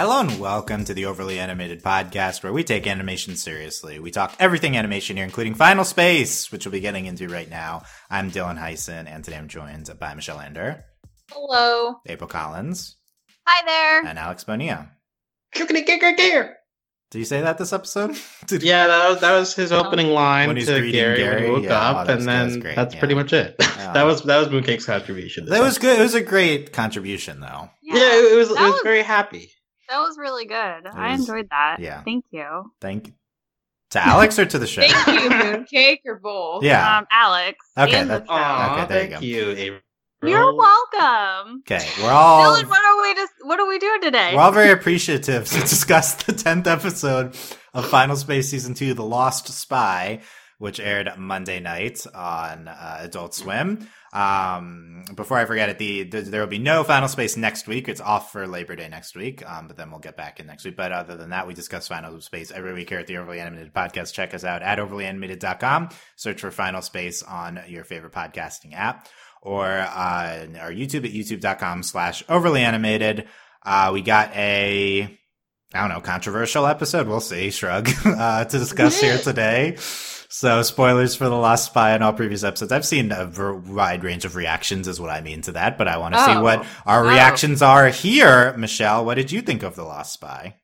Hello and welcome to the Overly Animated Podcast, where we take animation seriously. We talk everything animation here, including Final Space, which we'll be getting into right now. I'm Dylan Heisen, and today I'm joined by Michelle Ender, Hello. April Collins, Hi there. and Alex Bonilla. Yeah, Did you say that this episode? Did that was that was his oh. opening line When he's to greeting Gary, when Gary, he woke yeah, oh, up, that was- and then great, that's yeah. pretty much it. Yeah. Oh. that was that was Mooncake's contribution. this That was good. It was a great contribution, though. Yeah, it was. It was was- very happy. That was really good. I was- enjoyed that. yeah. Thank you. Thank to Alex or to the show. Thank you, Mooncake or both. Yeah. Um, Alex. Okay, and that- the show. Aw, Okay, there you thank go. you, April. You're welcome. Okay, we're all Dylan, what are we just what are we doing today? We're all very appreciative to discuss the 10th episode of Final Space Season 2, The Lost Spy, which aired Monday night on uh, Adult Swim. Um, before I forget it, the, the there will be no Final Space next week. It's off for Labor Day next week, um, but then we'll get back in next week. But other than that, we discuss Final Space every week here at the Overly Animated Podcast. Check us out at overlyanimated.com. Search for Final Space on your favorite podcasting app or uh, our YouTube at youtube.com slash overly animated. Uh, we got a, I don't know, controversial episode. We'll see. Shrug uh, to discuss here today. So spoilers for the Lost Spy and all previous episodes. I've seen a wide range of reactions, is what I mean to that. But I want to see Oh. what our Oh. reactions are here. Michelle, what did you think of the Lost Spy?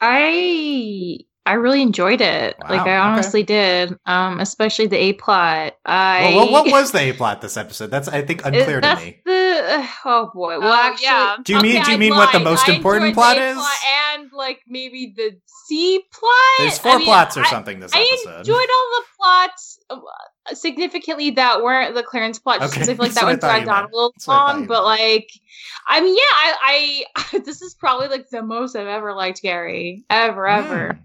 I I really enjoyed it. Wow, like I okay. honestly did. Um, especially the A plot. I Well, what, what was the A plot this episode? That's I think It- unclear to me. The oh boy. Well, Oh, actually, yeah. Do you mean- do you I mean what the most I important plot the A is? plot and like maybe the C plot. There's four I mean, plots or I- something this episode. I enjoyed all the plots uh, significantly that weren't the Clarence plot, Okay, because I feel like that what I one dragged on a little That's what I thought long. But meant. like, I mean, yeah, I, I this is probably like the most I've ever liked Gary ever, ever.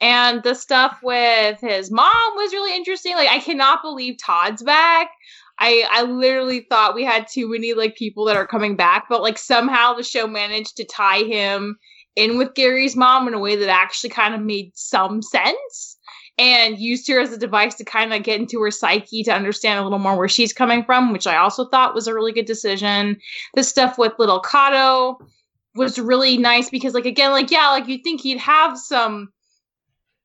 And the stuff with his mom was really interesting. Like, I cannot believe Todd's back. I I literally thought we had too many like people that are coming back, but like somehow the show managed to tie him in with Gary's mom in a way that actually kind of made some sense and used her as a device to kind of get into her psyche to understand a little more where she's coming from, which I also thought was a really good decision. The stuff with little Cato was really nice because like again, like yeah, like you'd think he'd have some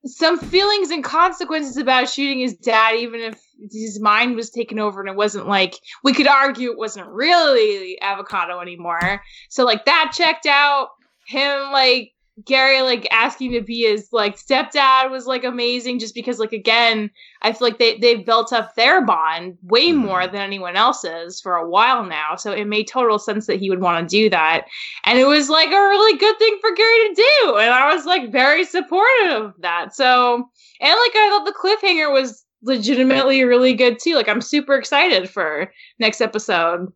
some feelings and consequences about shooting his dad, even if his mind was taken over and it wasn't like we could argue it wasn't really Avocato anymore. So like that checked out. Him like Gary like asking to be his like stepdad was like amazing just because like again, I feel like they they've built up their bond way Mhm. more than anyone else's for a while now. So it made total sense that he would want to do that. And it was like a really good thing for Gary to do. And I was like very supportive of that. So, and like I thought the cliffhanger was legitimately really good too. Like I'm super excited for next episode.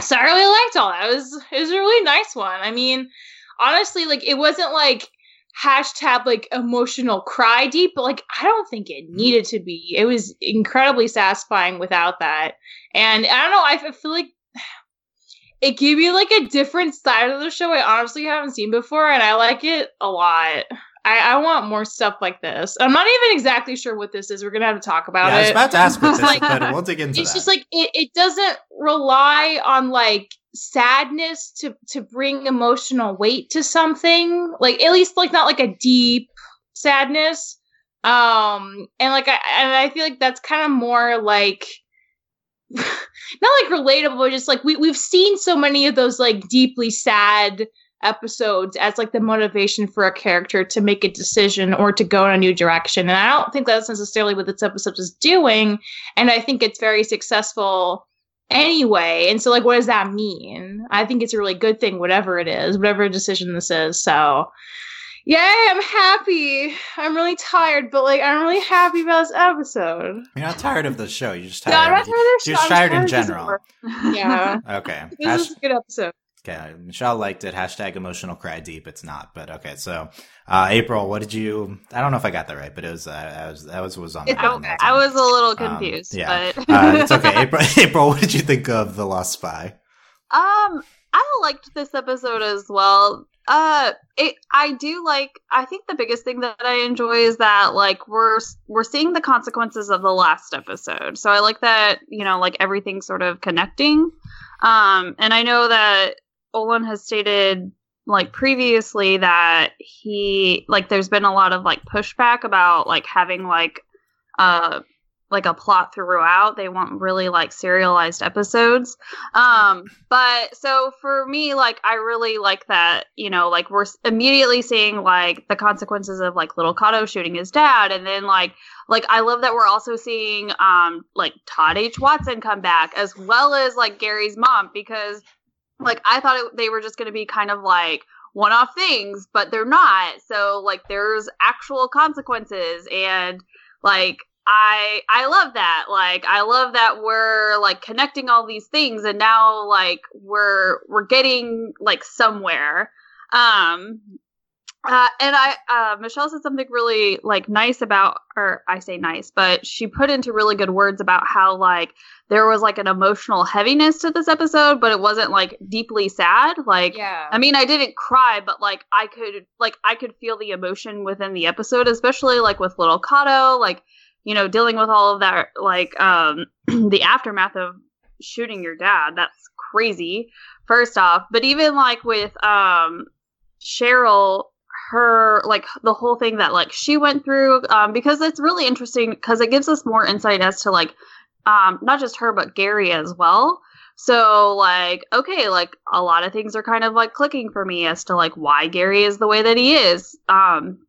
So I really liked all that. It was it was a really nice one. I mean, honestly, like it wasn't like hashtag like emotional cry deep, but like I don't think it mm-hmm. needed to be. It was incredibly satisfying without that. And I don't know, I feel like it gave you like a different side of the show I honestly haven't seen before, and I like it a lot. I, I want more stuff like this. I'm not even exactly sure what this is. We're gonna have to talk about yeah, I was it. about to ask what this Like, but we'll dig into it's that. just like it, it doesn't rely on like sadness to to bring emotional weight to something like at least like not like a deep sadness. Um and like i and i feel like that's kind of more like not like relatable but just like we, we've seen so many of those like deeply sad episodes as like the motivation for a character to make a decision or to go in a new direction. And i don't think that's necessarily what this episode is doing. And i think it's very successful anyway and so like what does that mean i think it's a really good thing whatever it is whatever decision this is so yay i'm happy i'm really tired but like i'm really happy about this episode You're not tired of the show. You're just No, I'm tired. not tired of the You're just I'm tired in tired of general. yeah Okay. this is a good episode okay. Michelle liked it. Hashtag emotional cry deep. It's not, but okay. So, uh, April, what did you? I don't know if I got that right, but it was. Uh, I was. That was was on. It's okay. I was a little. Um, confused, yeah. but uh, it's okay. April, April, what did you think of the Lost Spy? Um, I liked this episode as well. Uh, it I do like. I think the biggest thing that I enjoy is that like we're we're seeing the consequences of the last episode. So I like that you know like everything sort of connecting. Um, and I know that Olan has stated like previously that he like there's been a lot of like pushback about like having like uh like a plot throughout. They want really like serialized episodes. Um but so for me like I really like that, you know, like we're immediately seeing like the consequences of like little Cato shooting his dad and then like like I love that we're also seeing um like Todd H Watson come back as well as like Gary's mom because like I thought it, they were just going to be kind of like one-off things, but they're not. So like there's actual consequences and like I I love that. Like I love that we're like connecting all these things and now like we're we're getting like somewhere. Um uh, and I, uh, Michelle said something really like nice about, or I say nice, but she put into really good words about how like there was like an emotional heaviness to this episode, but it wasn't like deeply sad. Like, Yeah. I mean, I didn't cry, but like I could, like I could feel the emotion within the episode, especially like with little Cato, like you know, dealing with all of that, like um, the aftermath of shooting your dad. That's crazy. First off, but even like with um Sheryl her like the whole thing that like she went through um because it's really interesting because it gives us more insight as to like um not just her but Gary as well. So like okay like a lot of things are kind of like clicking for me as to like why Gary is the way that he is. Um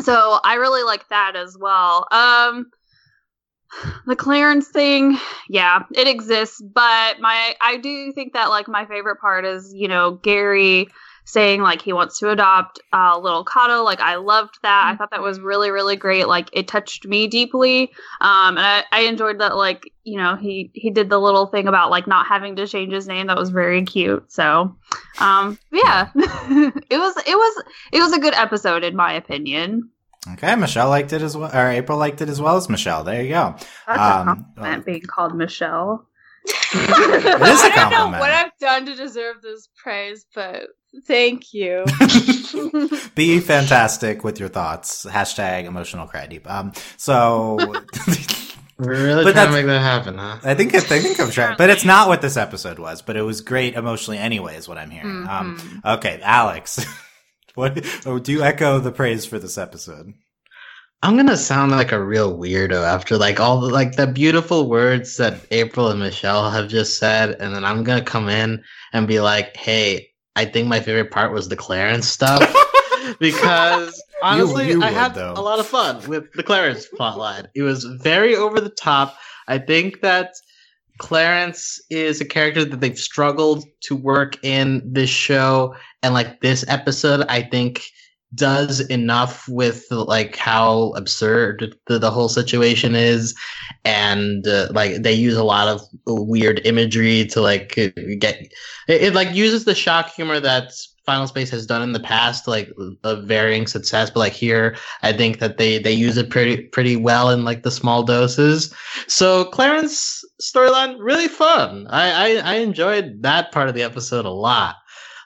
so I really like that as well. Um the Clarence thing, yeah, it exists, but my I do think that like my favorite part is, you know, Gary saying like he wants to adopt uh, little Cato. Like I loved that. I thought that was really really great. Like it touched me deeply, um, and I, I enjoyed that. Like you know he he did the little thing about like not having to change his name. That was very cute. So, um, yeah, it was it was it was a good episode in my opinion. Okay, Michelle liked it as well, or April liked it as well as Michelle. There you go. That's Um, a compliment being called Michelle. It is a I don't know what I've done to deserve this praise, but thank you. Be fantastic with your thoughts. Hashtag emotional cry deep. Um, so We're really But trying to make that happen, huh? I think I think I'm trying, but it's not what this episode was. But it was great emotionally anyway, is what I'm hearing. Um, Mhm. okay, Alex, what oh, do you echo the praise for this episode? I'm gonna sound like a real weirdo after like all the like the beautiful words that April and Michelle have just said, and then I'm gonna come in and be like, "Hey, I think my favorite part was the Clarence stuff." because honestly, you I would, had though. a lot of fun with the Clarence plotline. It was very over the top. I think that Clarence is a character that they've struggled to work in this show, and like this episode, I think does enough with like how absurd the, the whole situation is. And uh, like they use a lot of weird imagery to like uh, get it, it like uses the shock humor that final space has done in the past like of varying success. But like here i think that they they use it pretty pretty well in like the small doses. So clarence storyline really fun. I, I i enjoyed that part of the episode a lot.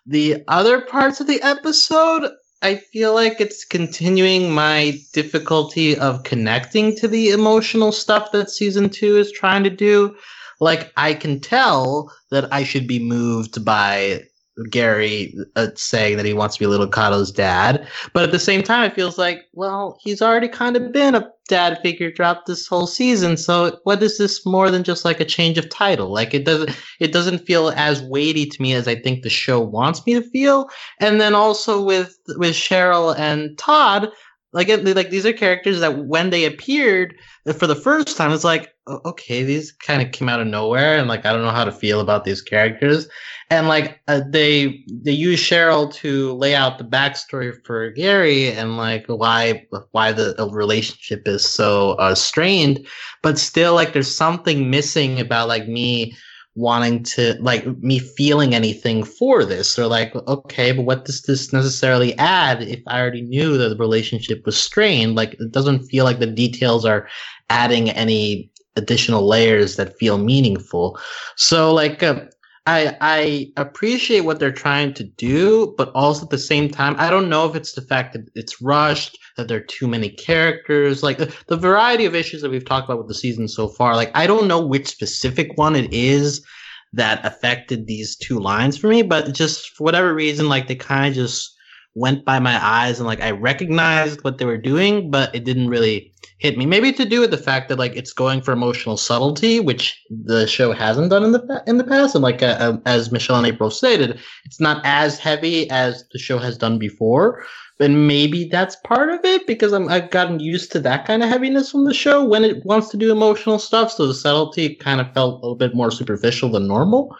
The other parts of the episode I feel like it's continuing my difficulty of connecting to the emotional stuff that season two is trying to do. Like, I can tell that I should be moved by Gary uh, saying that he wants to be Little Cato's dad, but at the same time, it feels like, well, he's already kind of been a dad figure throughout this whole season. So, what is this more than just like a change of title? Like, it doesn't, it doesn't feel as weighty to me as I think the show wants me to feel and then also with with Sheryl and Todd, like like these are characters that when they appeared for the first time, it's like okay, these kind of came out of nowhere, and like I don't know how to feel about these characters, and like uh, they they use Sheryl to lay out the backstory for Gary and like why why the relationship is so uh, strained, but still like there's something missing about like me wanting to like me feeling anything for this. Or like okay but what does this necessarily add if i already knew that the relationship was strained? Like it doesn't feel like the details are adding any additional layers that feel meaningful. So like uh, I I appreciate what they're trying to do, but also at the same time, I don't know if it's the fact that it's rushed, that there are too many characters, like the, the variety of issues that we've talked about with the season so far. Like I don't know which specific one it is that affected these two lines for me, but just for whatever reason, like they kind of just went by my eyes and like I recognized what they were doing, but it didn't really hit me. Maybe to do with the fact that like it's going for emotional subtlety, which the show hasn't done in the in the past. And like uh, um, as Michelle and April stated, it's not as heavy as the show has done before. And maybe that's part of it because I'm, I've gotten used to that kind of heaviness from the show when it wants to do emotional stuff. So the subtlety kind of felt a little bit more superficial than normal.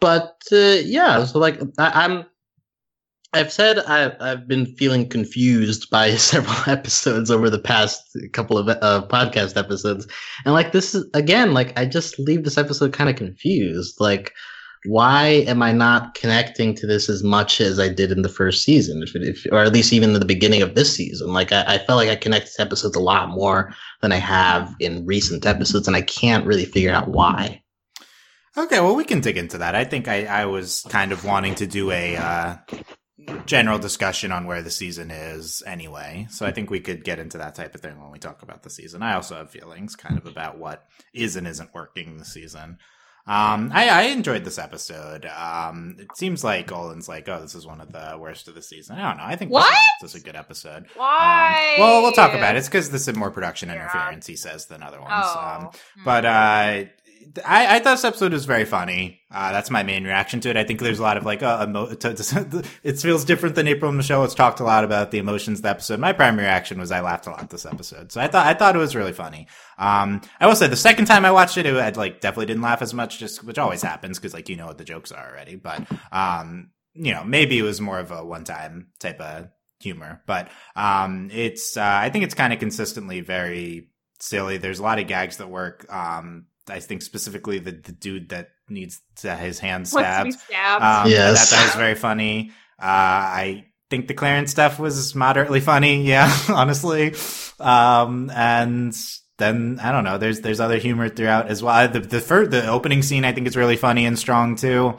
But uh, yeah, so like I, I'm I've said I've, I've been feeling confused by several episodes over the past couple of uh, podcast episodes. And like this is again, like I just leave this episode kind of confused. Like, why am I not connecting to this as much as I did in the first season, if, if or at least even in the beginning of this season? Like, I, I felt like I connected to episodes a lot more than I have in recent episodes, and I can't really figure out why. Okay, well, we can dig into that. I think I, I was kind of wanting to do a uh, general discussion on where the season is anyway. So I think we could get into that type of thing when we talk about the season. I also have feelings kind of about what is and isn't working this season. Um, I, I enjoyed this episode. Um, it seems like Olan's like, oh, this is one of the worst of the season. I don't know. I think What? this is, this is a good episode. Why? Um, well, we'll talk about it. It's because this is more production Yeah. interference, he says, than other ones. Oh. Um, but uh, I, I thought this episode was very funny. Uh, that's my main reaction to it. I think there's a lot of like, uh, emo- to, to, it feels different than April and Michelle. It's talked a lot about the emotions of the episode. My primary reaction was I laughed a lot this episode. So I thought, I thought it was really funny. Um, I will say the second time I watched it, it I like definitely didn't laugh as much, just, which always happens because like, you know what the jokes are already. But, um, you know, maybe it was more of a one time type of humor, but, um, it's, uh, I think it's kind of consistently very silly. There's a lot of gags that work. Um, I think specifically the, the dude that needs to his hand stabbed. stabbed. Um, Yes. that, that was very funny. Uh, I think the Clarence stuff was moderately funny. Yeah, honestly. Um, and then I don't know. There's there's other humor throughout as well. The the first, the opening scene I think is really funny and strong too.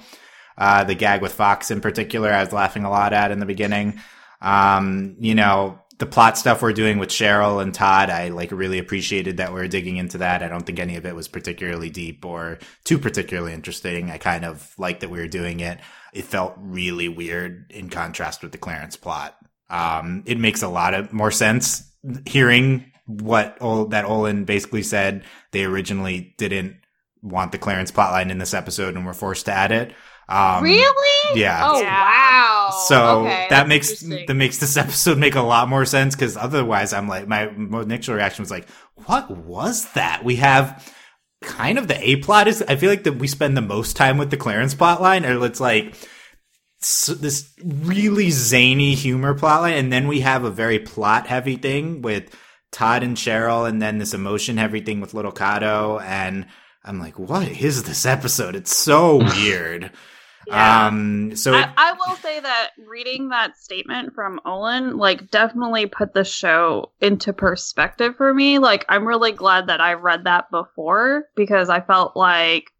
Uh, the gag with Fox in particular, I was laughing a lot at in the beginning. Um, you know, the plot stuff we're doing with Sheryl and Todd, I like really appreciated that we are digging into that. I don't think any of it was particularly deep or too particularly interesting. I kind of liked that we were doing it. It felt really weird in contrast with the Clarence plot. Um, it makes a lot of more sense hearing what Ol- that Olan basically said. They originally didn't want the Clarence plotline in this episode and were forced to add it. Um, really? yeah. Oh Yeah. wow. so Okay, that makes that makes this episode make a lot more sense because otherwise I'm like my, my initial reaction was like, what was that? We have kind of the A plot is I feel like that we spend the most time with the Clarence plot line, or it's like s this really zany humor plot line, and then we have a very plot heavy thing with Todd and Sheryl, and then this emotion heavy thing with Little Cato, and I'm like, what is this episode? It's so weird. Yeah. Um, so I, I will say that reading that statement from Olan, like, definitely put the show into perspective for me. Like, I'm really glad that I read that before because I felt like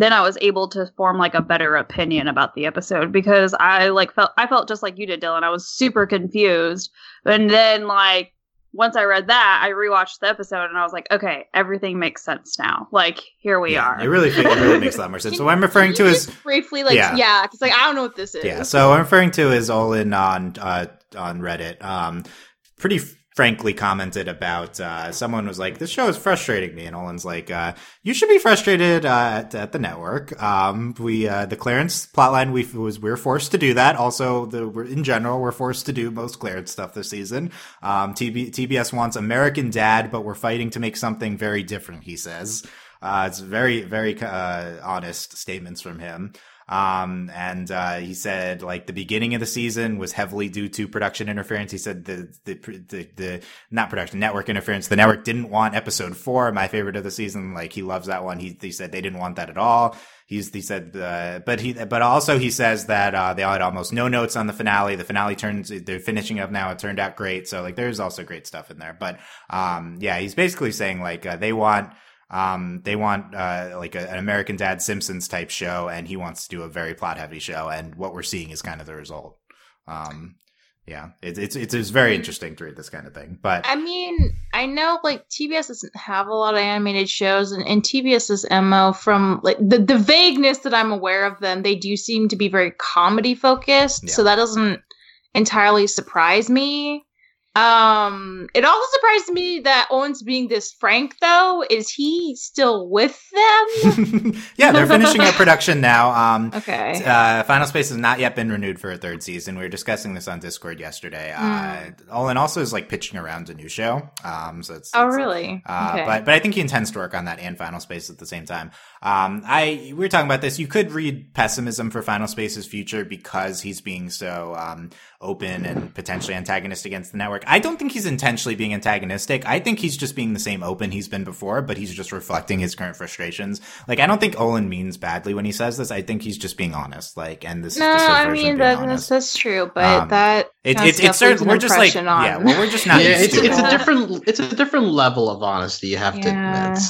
then I was able to form like a better opinion about the episode because I like felt I felt just like you did, Dylan. I was super confused, and then like once I read that, I rewatched the episode and I was like, okay, everything makes sense now. Like, here we yeah, are. It really, it really makes a lot more sense. So what I'm referring to is briefly like Yeah. yeah, because like I don't know what this is. Yeah, so what I'm referring to is Olan on uh, on Reddit. Um, pretty frankly commented about uh, someone was like, "This show is frustrating me," and Olan's like, uh, "You should be frustrated uh, at, at the network. Um, we uh, the Clarence plotline we was we're forced to do that. Also, the in general we're forced to do most Clarence stuff this season. Um, TB, TBS wants American Dad, but we're fighting to make something very different." He says. Uh, it's very, very uh, honest statements from him. Um, and, uh, he said like the beginning of the season was heavily due to production interference. He said the, the, the, the, not production, network interference. The network didn't want episode four, my favorite of the season. Like he loves that one. He, he said they didn't want that at all. He's, he said, uh, but he, but also he says that, uh, they had almost no notes on the finale. The finale turns, they're finishing up now. It turned out great. So like there's also great stuff in there. But, um, yeah, he's basically saying like, uh, they want, um, they want uh, like a, an American Dad Simpsons type show, and he wants to do a very plot heavy show, and what we're seeing is kind of the result. Um, yeah, it's it's it's, it's very interesting to read this kind of thing, but I mean, I I know like TBS doesn't have a lot of animated shows, and, and TBS's mo from like the the vagueness that I'm aware of them, they do seem to be very comedy focused. Yeah. So that doesn't entirely surprise me. Um, it also surprised me that Owen's being this frank though. Is he still with them? yeah, they're finishing up production now. Um, okay. uh, Final Space has not yet been renewed for a third season. We were discussing this on Discord yesterday. Uh, Olan also is like pitching around a new show. Um, so it's, Hmm. Oh, it's- really? Uh, okay. But but I think he intends to work on that and Final Space at the same time. Um, I we were talking about this. You could read pessimism for Final Space's future because he's being so um, open and potentially antagonistic against the network. I don't think he's intentionally being antagonistic. I think he's just being the same open he's been before, but he's just reflecting his current frustrations. Like I don't think Olan means badly when he says this. I think he's just being honest. Like, and this no, is just his I mean that, that's, that's true, but Um, that It, kind of it's it's certain. We're just like on- yeah. Well, we're just not yeah, used it's to it's it. a different it's a different level of honesty. You have to Yeah. admit.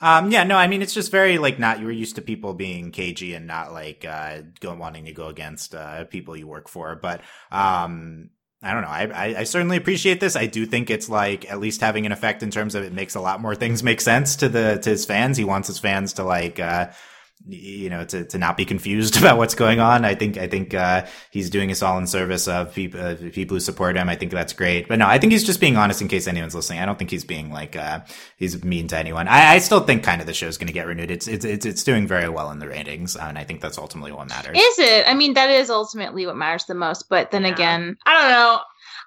Um, yeah, no, I mean, it's just very like not, you were used to people being cagey and not like, uh, go, wanting to go against, uh, people you work for. But, um, I don't know. I, I, I certainly appreciate this. I do think it's like at least having an effect in terms of it makes a lot more things make sense to the, to his fans. He wants his fans to like, uh, you know, to, to not be confused about what's going on. I think, I think, uh, he's doing us all in service of people, uh, people who support him. I think that's great. But no, I think he's just being honest in case anyone's listening. I don't think he's being like, uh, he's mean to anyone. I, I still think kind of the show's going to get renewed. It's, it's, it's, it's doing very well in the ratings. And I think that's ultimately what matters. Is it? I mean, that is ultimately what matters the most. But then Yeah. again, I don't know.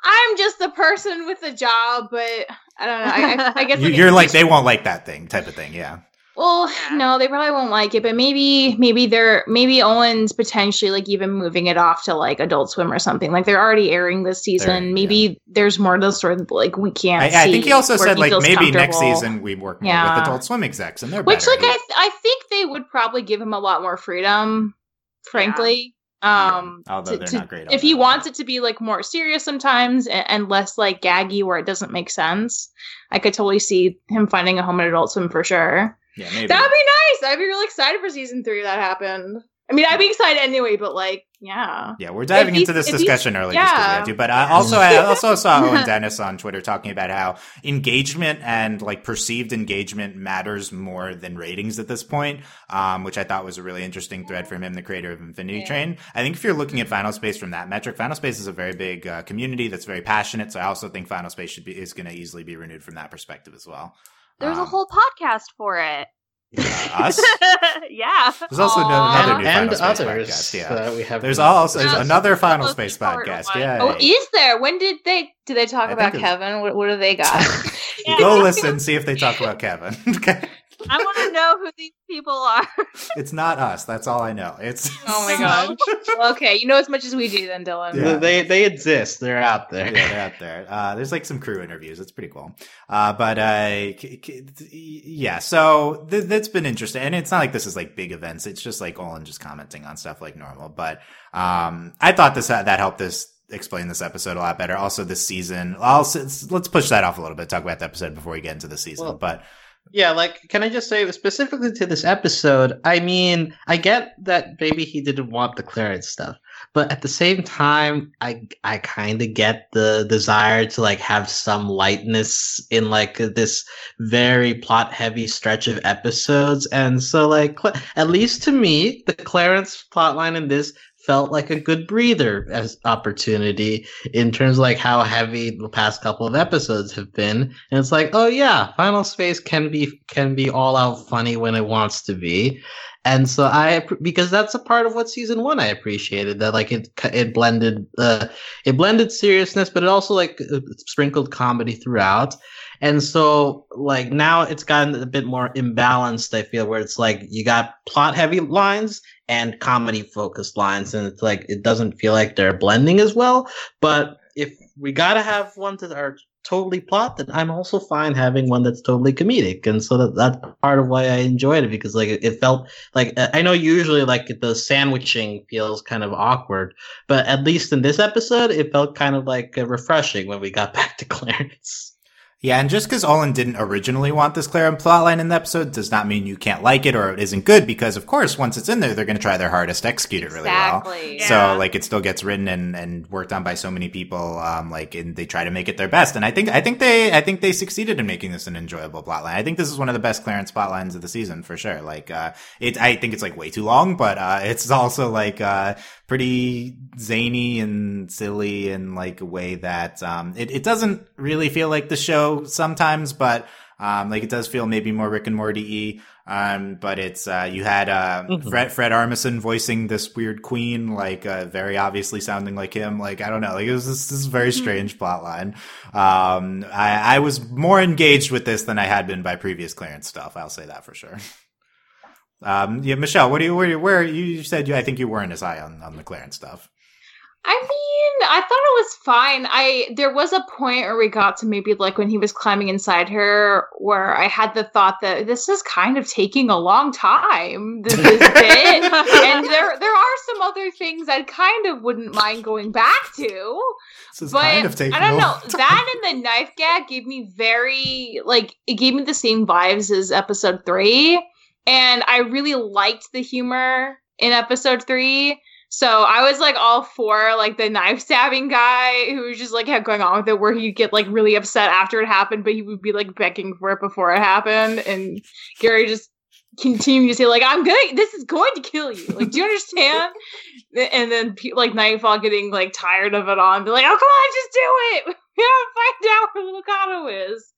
I'm just the person with a job, but I don't know. I, I, I guess You- like, You're like, they won't like that thing type of thing. Yeah. Well, Yeah. no, they probably won't like it, but maybe, maybe they're, maybe Owen's potentially like even moving it off to like Adult Swim or something. Like they're already airing this season. They're- maybe there's more to the story that like we can't. I, I think he also said like maybe next season we work more Yeah. with Adult Swim execs and they're Which, better. like, I, I think they would probably give him a lot more freedom, frankly. Um, Yeah, although to- they're to- not great if he wants it to be like more serious sometimes and, and less like gaggy where it doesn't make sense, I could totally see him finding a home at Adult Swim for sure. Yeah, maybe. That would be nice. I'd be really excited for season three. if That happened. I mean, I'd be excited anyway, but like, yeah. Yeah, we're diving into this discussion early just 'cause we yeah. But I also I also saw Owen Dennis on Twitter talking about how engagement and like perceived engagement matters more than ratings at this point, um, which I thought was a really interesting thread from him, the creator of Infinity Yeah. Train. I think if you're looking at Final Space from that metric, Final Space is a very big uh, community that's very passionate. So I also think Final Space should be is going to easily be renewed from that perspective as well. There's a Um, whole podcast for it. uh, us. yeah. There's also no, Aw. another new and Final Space others podcast. Yeah. that we have. There's also there's Yeah. another Final Space podcast. Yeah. Oh, is there? When did they? Did they talk I about Kevin? What, what do they got? Yeah. Go listen, see if they talk about Kevin. okay. I want to know who these people are. It's not us. That's all I know. It's oh my god. Okay, you know as much as we do, then Dylan. Yeah. They they exist. They're out there. yeah, they're out there. Uh, there's like some crew interviews. It's pretty cool. Uh, but uh, k- k- yeah, so th- that's been interesting. And it's not like this is like big events. It's just like Olan just commenting on stuff like normal. But um, I thought this that helped this explain this episode a lot better. Also, this season. I'll, let's push that off a little bit. Talk about the episode before we get into the season. Well, but Yeah, like, can I just say specifically to this episode? I mean, I get that maybe he didn't want the Clarence stuff, but at the same time, I I kind of get the desire to like have some lightness in like this very plot heavy stretch of episodes, and so like at least to me, the Clarence plotline in this felt like a good breather as opportunity in terms of like how heavy the past couple of episodes have been. And it's like oh yeah final space can be can be all out funny when it wants to be. And so i because that's a part of what season one i appreciated that like it it blended uh it blended seriousness but it also like uh, sprinkled comedy throughout and so like now it's gotten a bit more imbalanced i feel where it's like you got plot heavy lines and comedy focused lines and it's like it doesn't feel like they're blending as well. But if we gotta have one that are totally plot then i'm also fine having one that's totally comedic. And so that, that's part of why i enjoyed it because like it, it felt like uh, i know usually like the sandwiching feels kind of awkward but at least in this episode it felt kind of like uh, refreshing when we got back to clarence Yeah, and just because Olan didn't originally want this Clarence plotline in the episode does not mean you can't like it or it isn't good. Because of course, once it's in there, they're going to try their hardest to execute it really well. Yeah. So like it still gets written and, and worked on by so many people. Um, like and they try to make it their best. And I think I think they I think they succeeded in making this an enjoyable plotline. I think this is one of the best Clarence plotlines of the season for sure. Like uh, it I think it's like way too long, but uh, it's also like uh, pretty zany and silly in like a way that um, it it doesn't really feel like the show sometimes, but. Um, like it does feel maybe more Rick and Morty. Um, but it's, uh, you had, uh, Mhm. Fred, Fred Armisen voicing this weird queen, like, uh, very obviously sounding like him. Like, I don't know. Like, it was this, this very strange plot line. Um, I, I was more engaged with this than I had been by previous Clarence stuff. I'll say that for sure. Um, yeah, Michelle, what do you, where, you- where, you said you, I think you weren't as high on, on the Clarence stuff. I mean, I thought it was fine. I there was a point where we got to maybe like when he was climbing inside her, where I had the thought that this is kind of taking a long time. This, this bit, and there there are some other things I kind of wouldn't mind going back to. Is But kind of I don't know. That and the knife gag gave me very like it gave me the same vibes as episode three, and I really liked the humor in episode three. So I was like all for like the knife stabbing guy who was just like kept going on with it, where he'd get like really upset after it happened, but he would be like begging for it before it happened, and Gary just continued to say like I'm going, this is going to kill you. Like, do you understand? and then like Nightfall getting like tired of it all and be like, oh come on, just do it. We gotta find out where Lucado is.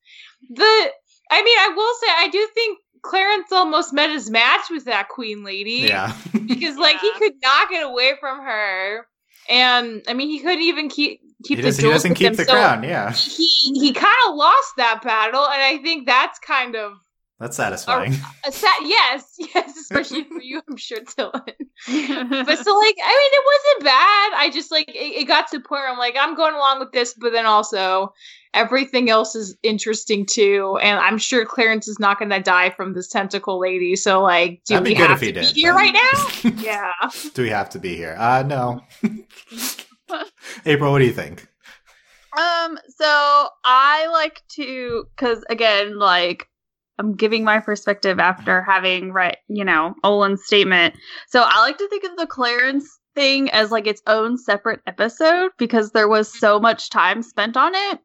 The I mean, I will say I do think Clarence almost met his match with that queen lady. Yeah. Because like he could not get away from her. And I mean he couldn't even keep keep he, the does, he jewels doesn't with keep him, the so crown. Yeah. He he kind of lost that battle, and I think that's kind of That's satisfying. a sad. Yes, yes, especially for you, I'm sure, Dylan but so like i mean it wasn't bad i just like it, it got to the point where i'm like i'm going along with this but then also everything else is interesting too and i'm sure clarence is not going to die from this tentacle lady so like do That'd be we good have if he to did, be here but- right now yeah Do we have to be here? Uh, no. April, what do you think? Um, so I like to, cause again, like, I'm giving my perspective after having read, you know, Olan's statement. So I like to think of the Clarence thing as like its own separate episode because there was so much time spent on it.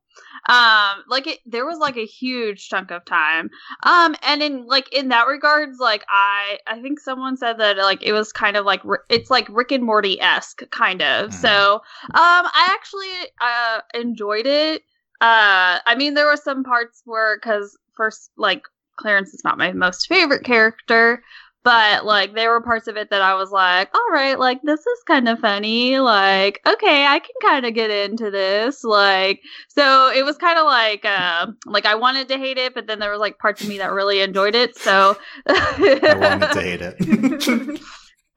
Um, like it, there was like a huge chunk of time. Um, and in like in that regards, like I, I think someone said that like it was kind of like it's like Rick and Morty esque kind of. Mhm. So, um, I actually uh enjoyed it. Uh, I mean, there were some parts where because first, like Clarence is not my most favorite character, but like there were parts of it that I was like, all right, like this is kind of funny. Like, okay, I can kind of get into this. Like, so it was kind of like, uh, like I wanted to hate it, but then there was like parts of me that really enjoyed it. So I wanted to hate it.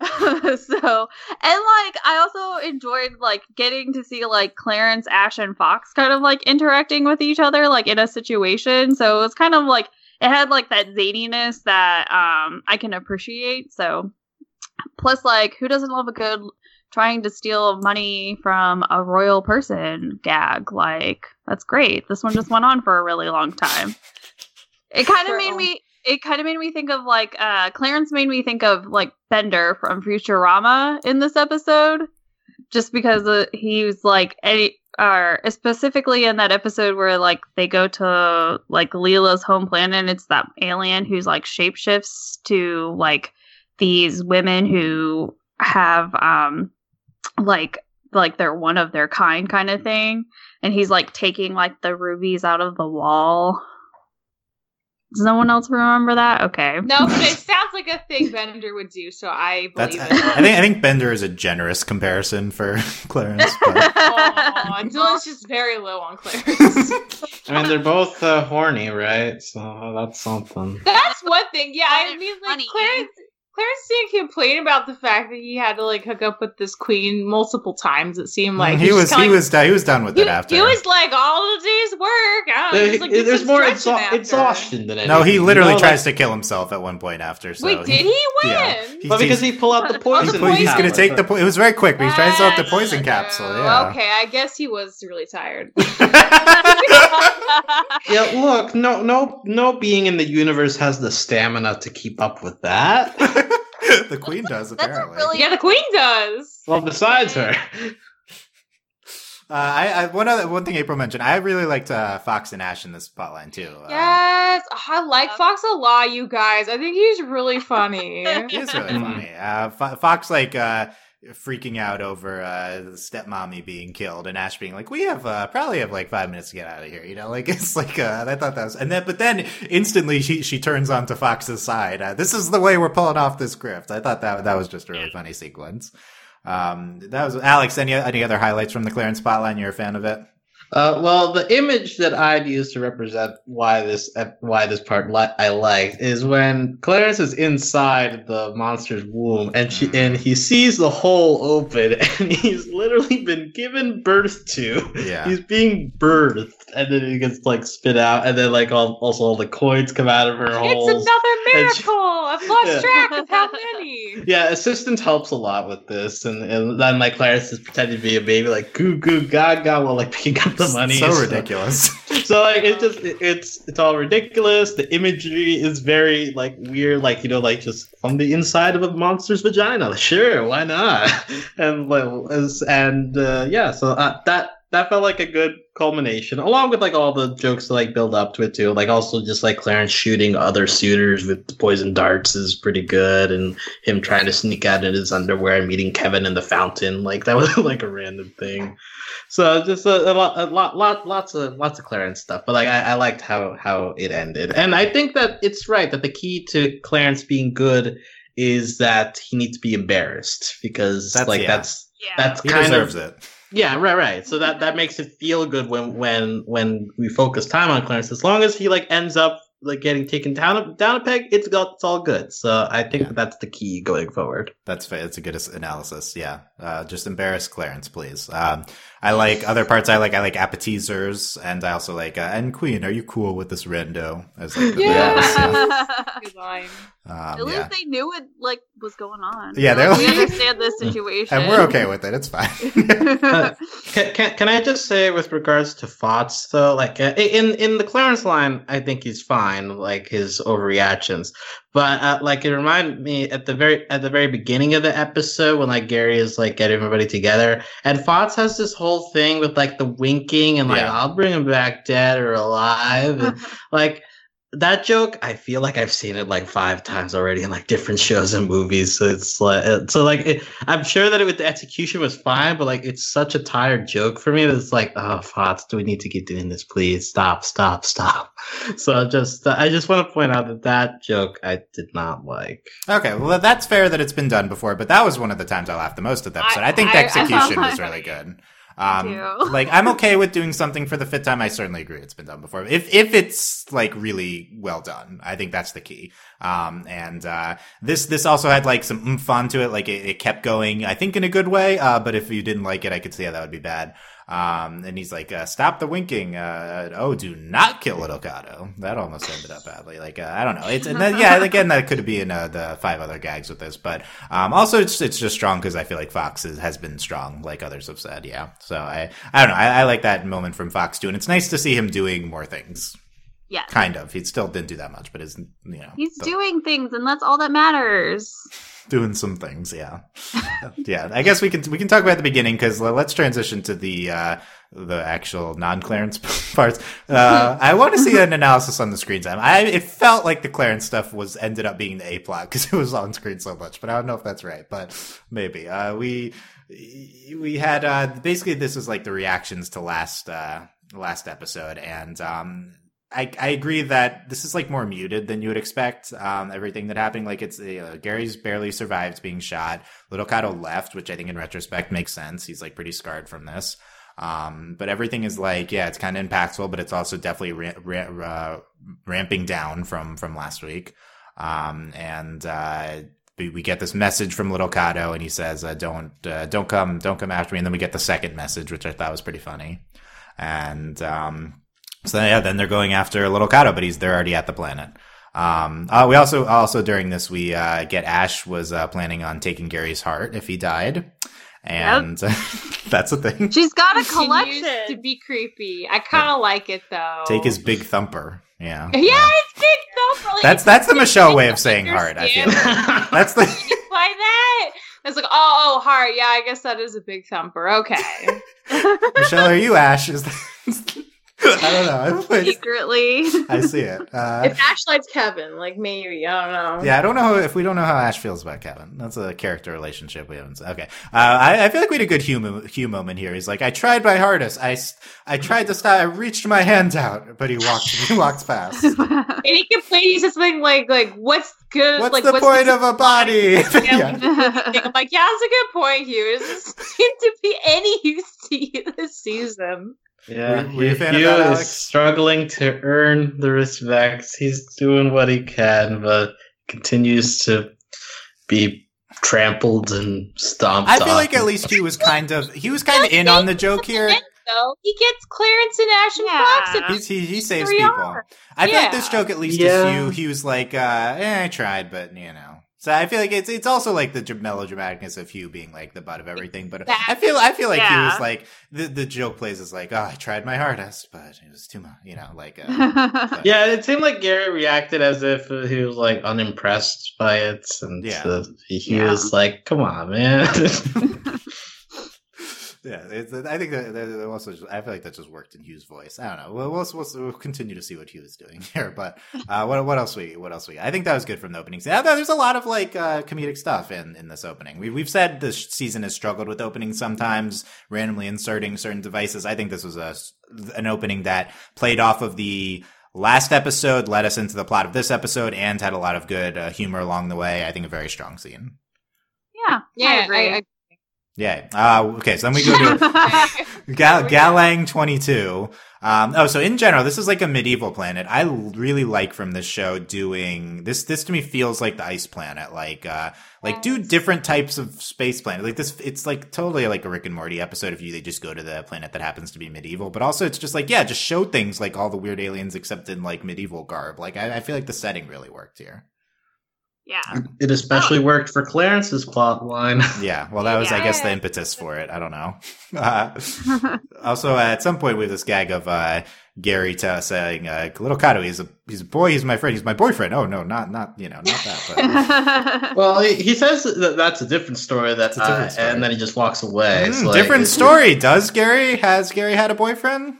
so and like I also enjoyed like getting to see like Clarence, Ash, and Fox kind of like interacting with each other like in a situation. So it was kind of like it had like that zaniness that um I can appreciate. So plus like who doesn't love a good trying to steal money from a royal person gag? Like that's great. This one just went on for a really long time. It kind of made me it kind of made me think of like uh Clarence made me think of like Bender from Futurama in this episode just because uh, he was like any or specifically in that episode where like they go to like Leela's home planet and it's that alien who's like shapeshifts to like these women who have um like like they're one of their kind kind of thing. And he's like taking like the rubies out of the wall does no one else remember that okay no but it sounds like a thing bender would do so i That's. believe I, it I think. I think Bender is a generous comparison for Clarence. But Aw, Dylan's just very low on Clarence. I mean, they're both uh, horny, right? So that's something. That's one thing. Yeah, I mean, like funny. Clarence. Clarence didn't complain about the fact that he had to like hook up with this queen multiple times. It seemed like he was kinda he like- was he was done with He, it after. he was like all the day's work. I don't know. There- he like, there's more stretching exha- exhaustion than anything. no, he you literally know, tries like- to kill himself at one point after. So Wait, did he win? Yeah. He- But because he pulled out the He poison. put- he's gonna take the. Po- it was very quick, but he's trying to sell up the poison true. capsule. Yeah. Okay, I guess he was really tired. Yeah, look, no, no, no being in the universe has the stamina to keep up with that. the queen does That's apparently. really- yeah, the queen does. Well, besides her, Uh, I, I one other one thing April mentioned. I really liked uh, Fox and Ash in this plotline too. Um, Yes, I like Fox a lot, you guys. I think he's really funny. It is really funny. Uh, Fo- Fox like uh, freaking out over uh, the stepmommy being killed, and Ash being like, "We have uh, probably have like five minutes to get out of here." You know, like it's like uh, I thought that was, and then but then instantly she she turns onto Fox's side. Uh, this is the way we're pulling off this grift. I thought that that was just a really funny sequence. Um, that was Alex. Any any other highlights from the Clarence spotline? You're a fan of it? Uh, well, the image that I'd use to represent why this why this part li- I liked is when Clarence is inside the monster's womb and she and he sees the hole open and he's literally been given birth to. Yeah. He's being birthed and then he gets like spit out and then like all, also all the coins come out of her It's holes. another And she- miracle. I've lost Yeah. track of how many. Yeah, assistant helps a lot with this, and, and then like Clarence is pretending to be a baby, like goo goo gaga, while like picking up the money. so ridiculous. So like it just it- it's it's all ridiculous. The imagery is very like weird, like you know, like just from the inside of a monster's vagina. Like, sure, why not? And like as- and uh, yeah, so uh, that that felt like a good culmination, along with like all the jokes to like build up to it too. Like also just like Clarence shooting other suitors with poison darts is pretty good, and him trying to sneak out in his underwear and meeting Kevin in the fountain. Like that was like a random thing. So just a, a lot, a lot, lot, lots of lots of Clarence stuff. But like I, I liked how how it ended, and I think that it's right that the key to Clarence being good is that he needs to be embarrassed because That's- like yeah. that's Yeah. that's he kind deserves of it. Yeah right right. So that that makes it feel good when when when we focus time on Clarence. As long as he like ends up like getting taken down a, down a peg, it's got it's all good. So I think Yeah. that that's the key going forward. That's fa- that's a good analysis. Yeah, uh, just embarrass Clarence, please. Um, I like other parts. I like I like appetizers, and I also like uh, and Queen. Are you cool with this rendo? As like the Yeah. bonus, yeah. Good line. Um, At least yeah. they knew what like was going on. Yeah, they're Like, we like- understand this situation, and we're okay with it. It's fine. Can, can, can I just say with regards to Fox though, like uh, in in the Clarence line, I think he's fine, like his overreactions. But uh, like it reminded me at the very at the very beginning of the episode when like Gary is like getting everybody together, and Fox has this whole thing with like the winking and like Yeah. I'll bring him back dead or alive, and like that joke i feel like i've seen it like five times already in like different shows and movies so it's like uh, so like it, i'm sure that it, with the execution was fine but like it's such a tired joke for me that it's like oh Fox, do we need to keep doing this please stop stop stop so just uh, i just want to point out that that joke i did not like okay, well that's fair that it's been done before, but that was one of the times I laughed the most at the episode. I, think the I- I- execution was really good. Um, like I'm okay with doing something for the fifth time. I certainly agree it's been done before. If if it's like really well done, I think that's the key. Um, and uh, this this also had like some oomph onto it. Like it, it kept going, I think, in a good way. Uh, but if you didn't like it, I could see how that would be bad. Um, and he's like, uh, "Stop the winking! Uh, oh, do not kill Little Cato." That almost ended up badly. Like uh, I don't know. It's and then, yeah, again, that could be in uh, the five other gags with this, but um, also it's it's just strong because I feel like Fox is, has been strong, like others have said. Yeah, so I I don't know. I, I like that moment from Fox too, and it's nice to see him doing more things. Yeah. Kind of. He still didn't do that much, but is you know He's doing things, and that's all that matters. Doing some things. Yeah, yeah. I guess we can we can talk about the beginning because let's transition to the uh, the actual non Clarence parts. Uh, I want to see an analysis on the screen time. I it felt like the Clarence stuff was ended up being the A plot because it was on screen so much, but I don't know if that's right. But maybe uh, we we had uh, basically this is like the reactions to last uh, last episode and. Um, I, I agree that this is like more muted than you would expect. Um, everything that happened, like it's uh, Gary's barely survived being shot. Little Cato left, which I think in retrospect makes sense. He's like pretty scarred from this. Um, but everything is like, yeah, it's kind of impactful, but it's also definitely ra- ra- uh, ramping down from from last week. Um, and uh, we get this message from Little Cato, and he says, uh, "Don't uh, don't come don't come after me." And then we get the second message, which I thought was pretty funny. And um, so yeah, then they're going after Little Cato, but he's they're already at the planet. Um, uh, we also also during this we uh, get Ash was uh, planning on taking Gary's heart if he died, and that's a thing. She's got a collection. to be creepy. I kind of like it though. Take his big thumper. Yeah, Yeah, it's big though. Like, That's that's the Michelle way of saying heart. I feel. understand. That's the Why that? It's like, oh, oh, heart. Yeah, I guess that is a big thumper. Okay. Michelle. Are you Ash? Is that, I don't know. I, Secretly. I see it. Uh, if Ash likes Kevin, like maybe I don't know. Yeah, I don't know if we don't know how Ash feels about Kevin. That's a character relationship we haven't. Okay, uh, I, I feel like we had a good Hue, Hue moment here. He's like, I tried my hardest. I I tried to stop. I reached my hand out, but he walked. He walked past. And he complains. He says something like, like, what's good? What's like, the point of a body? Yeah. yeah. I'm like, yeah, that's a good point, Hue. It doesn't seem to be any use to you this season. Yeah, Were- were you a Hue that, is struggling to earn the respect. He's doing what he can, but continues to be trampled and stomped. I feel on. like at least he was kind of he was kind of in on the joke here. So he gets Clarence and Ash and Yeah. Fox. at he he saves people. are. I feel like this joke at least Yeah. is Hue. He was like, uh, eh, I tried, but you know. So I feel like it's it's also like the melodramaticness of Hue being like the butt of everything. But I feel I feel like he was like the the joke plays is like, oh, I tried my hardest, but it was too much. You know, like uh, Yeah, it seemed like Gary reacted as if he was like unimpressed by it, and Yeah. uh, he Yeah. was like, "Come on, man." yeah. It's, I think that, that that also just, I feel like that just worked in Hue's voice. I don't know. We'll we'll, we'll, we'll continue to see what Hue is doing here. But uh, what what else we what else we? I think that was good from the opening. scene. There's a lot of like uh, comedic stuff in in this opening. We we've said this season has struggled with openings sometimes, randomly inserting certain devices. I think this was a an opening that played off of the last episode, led us into the plot of this episode, and had a lot of good uh, humor along the way. I think a very strong scene. yeah. Yeah, I agree. I- Yeah. Uh, okay. So then we go to Gal- Galang 22. Um, oh, so in general, this is like a medieval planet. I really like from this show doing this. This to me feels like the ice planet. Like, uh, like do different types of space planet. Like this, it's like totally like a Rick and Morty episode if you, they just go to the planet that happens to be medieval. But also it's just like, yeah, just show things like all the weird aliens except in like medieval garb. Like I, I feel like the setting really worked here. Yeah. it especially worked for Clarence's plot line. Yeah. Well, that was, I guess, the impetus for it. I don't know. Uh, Also, at some point, we have this gag of uh, Gary t- saying, uh, "Little Cato, he's a he's a boy. He's my friend. He's my boyfriend." Oh no, not not you know, not that. But well, he, he says that that's a different story. That's It's a different uh, story. and then he just walks away. Mm, like- different it's- story. Does Gary has Gary had a boyfriend?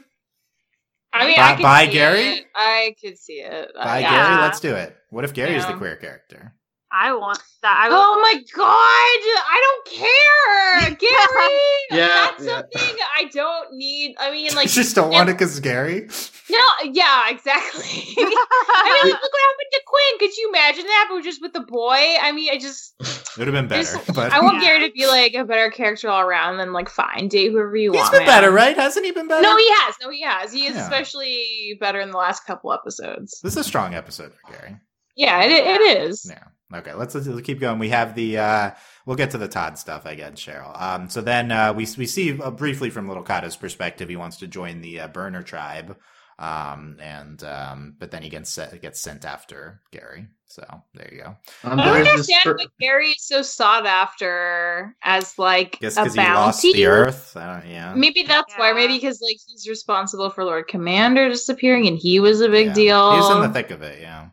I mean, By- I could by see Gary? it. I could see it. Uh, By yeah. Gary, let's do it. What if Gary is the queer character? I want that. I Oh my god! I don't care, Gary. Yeah, that's yeah. something I don't need. I mean, like, you just don't want it because Gary. no, yeah, exactly. I mean, like, look what happened to Quinn. Could you imagine that? But just with the boy. I mean, I just, It would have been better. Just- But I want Yeah. Gary to be like a better character all around. Than like, fine, date whoever you he's want. been man. better, right? Hasn't he been better? No, he has. No, he has. He is Yeah. especially better in the last couple episodes. This is a strong episode for Gary. Yeah, it, it is. Yeah. Okay, let's, let's keep going. We have the uh we'll get to the Todd stuff again, Sheryl. Um so then uh we we see uh, briefly from Little Cato's perspective he wants to join the uh, burner tribe. Um and um but then he gets set, gets sent after Gary. So there you go. Um, I don't there's this understand per- why Gary is so sought after as like Guess a cuz he lost bounty. the earth. I don't yeah. Maybe that's why. Maybe because like he's responsible for Lord Commander disappearing, and he was a big Yeah. deal. He was in the thick of it, yeah.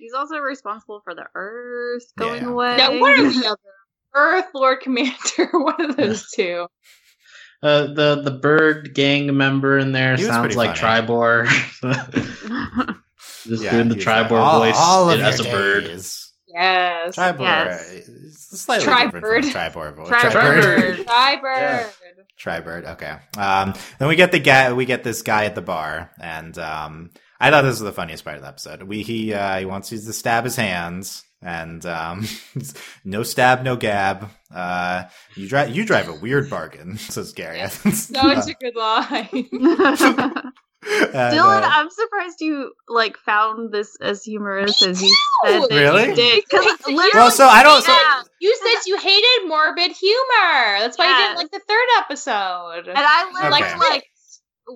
He's also responsible for the Earth going Yeah. away. Now, what are the other? Earth Lord Commander, one of those two. uh, the the bird gang member in there He sounds like funny. Tribor. just doing the he's like, Tribor all, voice all as a bird. days. Yes. Tribor Yes. slightly Tribird. different from Tribor voice. Tribird. Tribird. Yeah. Tribird. Okay. Um, then we get the guy. We get this guy at the bar, and um, I thought this was the funniest part of the episode. We he uh, he wants you to stab his hands, and um, no stab, no gab. Uh, you drive you drive a weird bargain, says Gary. No, it's a good line. And, Dylan, uh, I'm surprised you like found this as humorous as you said that Really? you did. Because well, so I don't. So. You said you hated morbid humor. That's why you didn't like the third episode. and I literally Okay. like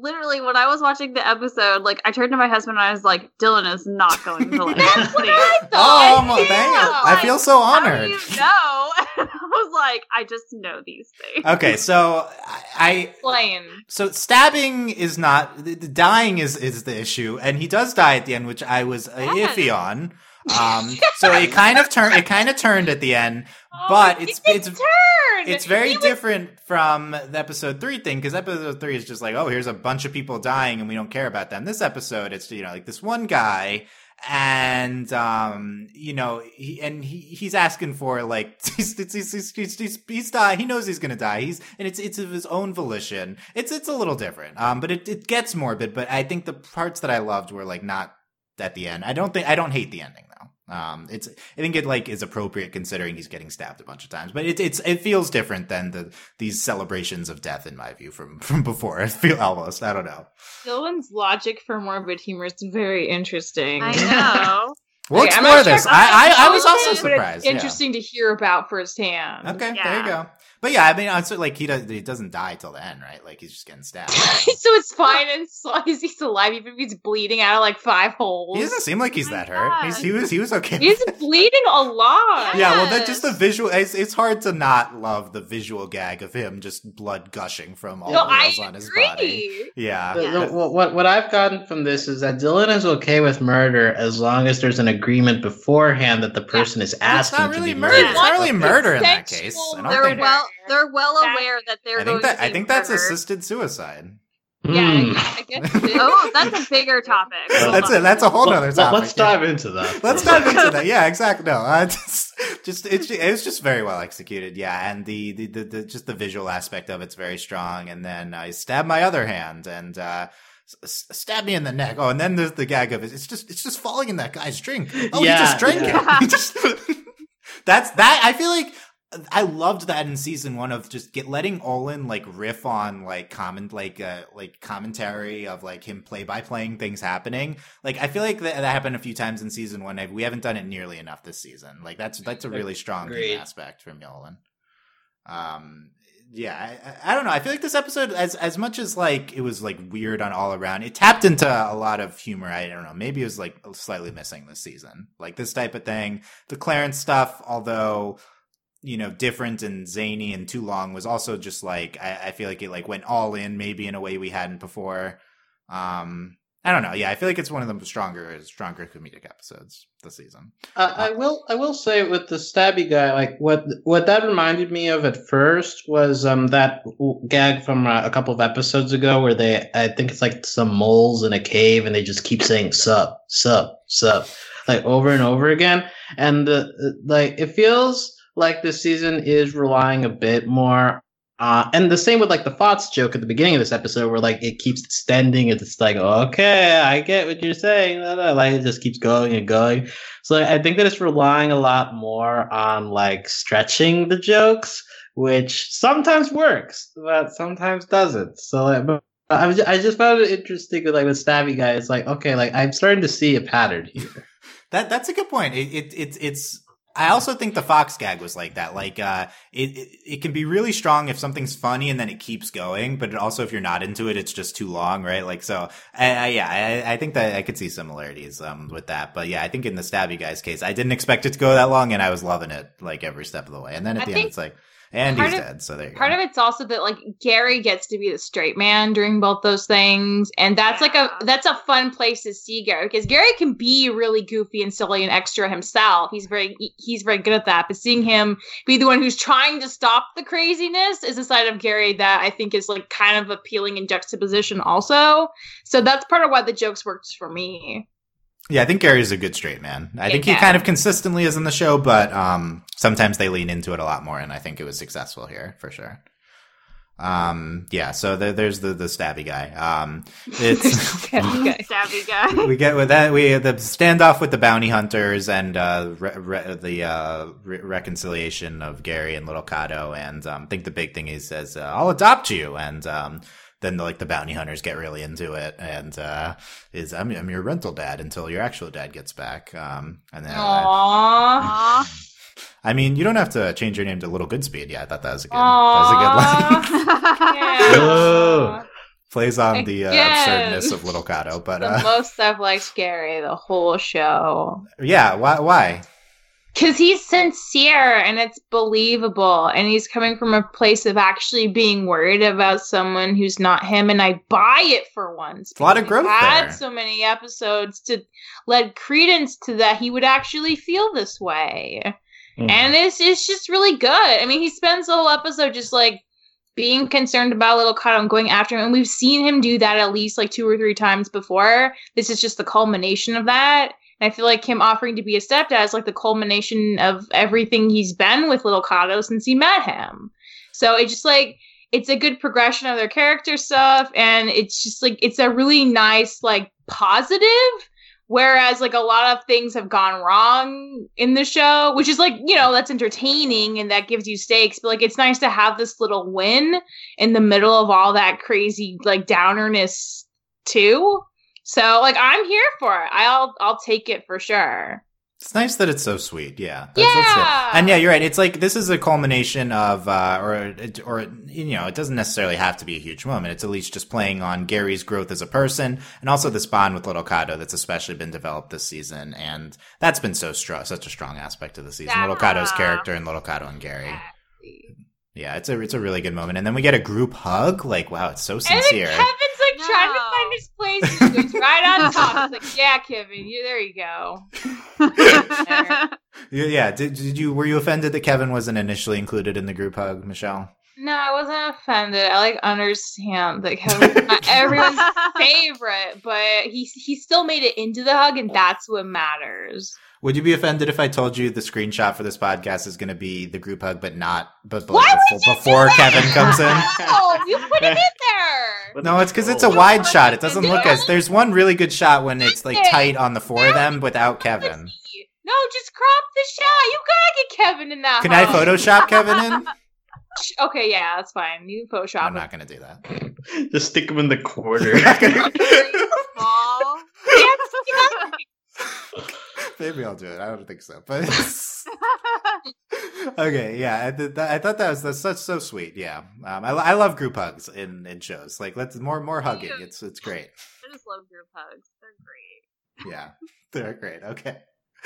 literally when I was watching the episode, like I turned to my husband and I was like, Dylan is not going to like That's what scene. I oh, thought. I'm- too. dang it. I feel so How do honored. you know? And I was like, I just know these things. Okay, so I, Explain. so stabbing is not the, the dying is is the issue, and he does die at the end, which I was uh, Yes. iffy on. Um, so it kind of turned it kind of turned at the end, Oh, but it it's it's turn. it's very was- different from the episode three thing because episode three is just like oh here's a bunch of people dying and we don't care about them. This episode it's you know like this one guy and um you know he, and he he's asking for like he's he's he's he's, he's, he's, die he knows he's gonna die he's and it's it's of his own volition it's it's a little different um but it, it gets morbid but i think the parts that i loved were like not at the end i don't think i don't hate the ending um it's i think it like is appropriate considering he's getting stabbed a bunch of times but it, it's it feels different than the these celebrations of death in my view from from before i feel almost i don't know Dylan's logic for morbid humor is very interesting. I know. we'll Okay, I'm explore not sure this I, I i was I'm also but it's surprised yeah. Interesting to hear about firsthand. Okay, there you go. But yeah, I mean, uh, it's like he does, he doesn't die till the end, right? Like he's just getting stabbed. so it's fine as long as he's alive, even if he's bleeding out of like five holes. he doesn't seem like he's Oh my that hurt. He's, he was he was okay. He's bleeding a lot. Yeah, well, that just the visual. It's, it's hard to not love the visual gag of him just blood gushing from all No, the holes on his body. agree. Yeah, The- the- what, what what I've gotten from this is that Dylan is okay with murder as long as there's an agreement beforehand that the person is Well, it's asking not to be murder. murdered. It's not really murder in that case. I don't They're think. well they're well aware that they're I going think that to I think that's assisted suicide. Yeah, Hmm. I, I guess. Oh, that's a bigger topic. Hold That's it. That's a whole other topic. Let's yeah. dive into that. Let's dive into that. Yeah, exactly. No, uh, just, just it's it was just very well executed. Yeah, and the the, the, the just the visual aspect of it's very strong. And then I stab my other hand and uh, s- s- stab me in the neck. Oh, and then there's the gag of it. It's just it's just falling in that guy's drink. Oh, he Yeah, just drank yeah. it. He just that's that. I feel like. I loved that in season one of just get letting Olan like riff on like comment like uh like commentary of like him play by playing things happening. Like I feel like that, that happened a few times in season one. We haven't done it nearly enough this season. Like that's that's a really strong aspect from Olan. Um, yeah, I, I- I don't know. I feel like this episode, as as much as like it was like weird on all around, it tapped into a lot of humor. I don't know. Maybe it was like slightly missing this season, like this type of thing. The Clarence stuff, although you know different and zany and too long, was also just like I, I feel like it like went all in, maybe in a way we hadn't before. Um, I don't know. Yeah, I feel like it's one of the stronger stronger comedic episodes this season. Uh, I will. I will say with the stabby guy, like what what that reminded me of at first was um that gag from uh, a couple of episodes ago where they I think it's like some moles in a cave and they just keep saying sup sup sup like over and over again, and uh, like it feels like this season is relying a bit more. Uh, and the same with like the thoughts joke at the beginning of this episode, where like it keeps extending. It's like, okay, I get what you're saying. Like it just keeps going and going. So I think that it's relying a lot more on like stretching the jokes, which sometimes works, but sometimes doesn't. So like, I, was, I just found it interesting with like the stabby guy. It's like, okay, like I'm starting to see a pattern here. That that's a good point. It, it, it it's. I also think the Fox gag was like that. Like, uh, it, it it can be really strong if something's funny and then it keeps going, but also if you're not into it, it's just too long, right? Like, so, I, I, yeah, I, I think that I could see similarities um with that. But yeah, I think in the Stabby guy's case, I didn't expect it to go that long, and I was loving it like every step of the way. And then at I the end, it's like, and part he's of- dead. So there you Part go. of it's also that like Gary gets to be the straight man during both those things, and that's like a that's a fun place to see Gary because Gary can be really goofy and silly and extra himself. He's very he's very good at that. But seeing him be the one who's trying to stop the craziness is a side of Gary that I think is like kind of appealing in juxtaposition also. So that's part of why the jokes works for me. Yeah, I think Gary's a good straight man. I think he Yeah. kind of consistently is in the show, but um, sometimes they lean into it a lot more, and I think it was successful here for sure. Um, yeah. So there, there's the the stabby guy. Um, it's Okay. Stabby guy. we get with that we the standoff with the bounty hunters and uh, re- re- the uh, re- reconciliation of Gary and Little Cato, and um, I think the big thing is says uh, I'll adopt you, and um, then like the bounty hunters get really into it and uh, is I'm, I'm your rental dad until your actual dad gets back. Um, and then Aww. I mean, you don't have to change your name to Little Goodspeed. Yeah, I thought that was a good. That was a good line. Yeah. Oh. Plays on the uh, absurdness of Little Cato, but the uh, most I've liked Gary the whole show. yeah, why? Why? Because he's sincere and it's believable, and he's coming from a place of actually being worried about someone who's not him, and I buy it for once. It's a lot of growth had there. so many episodes to lend credence to that he would actually feel this way, Mhm. and it's it's just really good. I mean, he spends the whole episode just like being concerned about little Cato and going after him, and we've seen him do that at least like two or three times before. This is just the culmination of that. And I feel like him offering to be a stepdad is like the culmination of everything he's been with little Cato since he met him. So it's just like it's a good progression of their character stuff, and it's just like it's a really nice like positive. Whereas like a lot of things have gone wrong in the show, which is like, you know, that's entertaining and that gives you stakes, but like it's nice to have this little win in the middle of all that crazy like downerness too. So like I'm here for it. I'll I'll take it for sure. It's nice that it's so sweet. Yeah. it. Yeah. And yeah, you're right. It's like this is a culmination of, uh, or, or, you know, it doesn't necessarily have to be a huge moment. It's at least just playing on Gary's growth as a person and also this bond with Little Cato that's especially been developed this season. And that's been so strong, such a strong aspect of the season. Little Cato's character and Little Cato and Gary. Yeah, it's a, it's a really good moment. And then we get a group hug. Like, wow, it's so sincere. Kevin's like trying to find his place. He goes right on top. It's like, yeah, Kevin, you there you go. Yeah, yeah. Did, did you, were you offended that Kevin wasn't initially included in the group hug, Michelle? No, I wasn't offended. I like understand that Kevin's not everyone's favorite, but he he still made it into the hug, and that's what matters. Would you be offended if I told you the screenshot for this podcast is going to be the group hug, but not but, but Why like would before, do before that? Kevin comes in? Oh, you put it in there. No, it's because it's a wide shot. It doesn't look as. There's one really good shot when it's like tight on the four of them without Kevin. No, just crop the shot. You gotta get Kevin in that. Can I. Photoshop Kevin in? Okay, yeah, that's fine. You can Photoshop. I'm it. not going to do that. Just stick him in the corner. Aw. Maybe I'll do it. I don't think so, but okay, yeah. I, I thought that was that's such so sweet. Yeah, um, I, I love group hugs in, in shows. Like let's more more hugging. It's it's great. I just love group hugs. They're great. Yeah, they're great. Okay,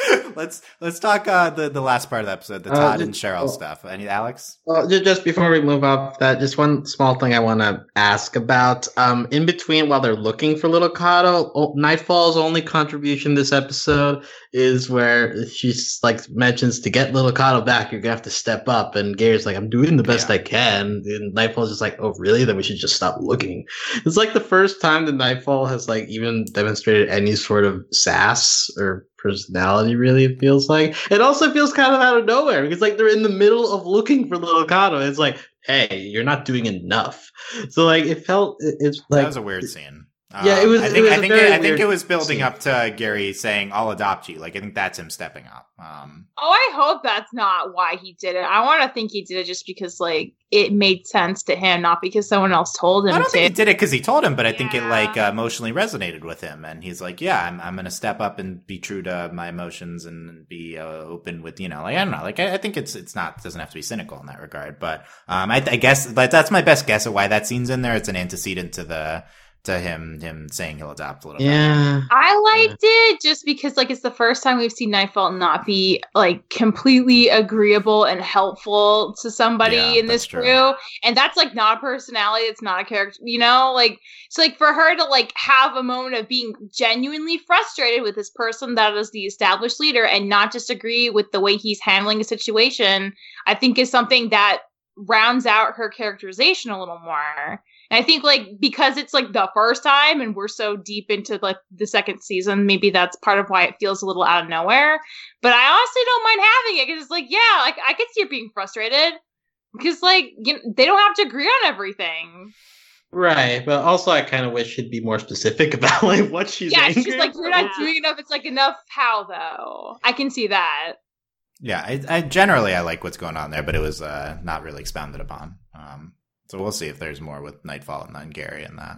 let's let's talk uh, the the last part of the episode, the Uh, Todd just- and Sheryl oh. stuff. Any Alex? Well, just before we move off that, just one small thing I want to ask about. Um, in between, while they're looking for Little Cato, o- Nightfall's only contribution this episode is where she's like mentions to get Little Cato back, you're gonna have to step up. And Gary's like, I'm doing the best Yeah. I can. And Nightfall's just like, Oh, really? Then we should just stop looking. It's like the first time that Nightfall has like even demonstrated any sort of sass or personality. Really, it feels like. It also feels kind of out of nowhere because like they're in the middle of looking for Little Cato. It's like, hey, you're not doing enough. So like it felt it- it's like that was a weird scene. Yeah, it Um, was- I it think was I a think it, I think it was building scene. up to Gary saying, "I'll adopt you." Like I think that's him stepping up. Um, Oh, I hope that's not why he did it. I want to think he did it just because like it made sense to him, not because someone else told him I don't to. think he did it because he told him, but I think it like uh, emotionally resonated with him, and he's like, "Yeah, I'm I'm gonna step up and be true to my emotions and be uh, open with you know, like I don't know, like I, I think it's it's not doesn't have to be cynical in that regard, but um, I, I guess but that's my best guess of why that scene's in there. It's an antecedent to the to him him saying he'll adopt a little. bit. yeah. I liked it just because like it's the first time we've seen Nightfall not be like completely agreeable and helpful to somebody Yeah, in this that's true. crew. And that's like not a personality, it's not a character, you know? Like so like for her to like have a moment of being genuinely frustrated with this person that is the established leader and not just agree with the way he's handling a situation, I think is something that rounds out her characterization a little more. And I think like because it's like the first time and we're so deep into like the second season, maybe that's part of why it feels a little out of nowhere. But I honestly don't mind having it because it's like, yeah, like I could see her being frustrated because like you know, they don't have to agree on everything. Right, but also I kind of wish she'd be more specific about like what she's yeah, angry she's like, you're not Yeah. doing enough. It's like enough. How though? I can see that. Yeah, I, I generally I like what's going on there, but it was uh, not really expounded upon. Um, So we'll see if there's more with Nightfall and then Gary and that.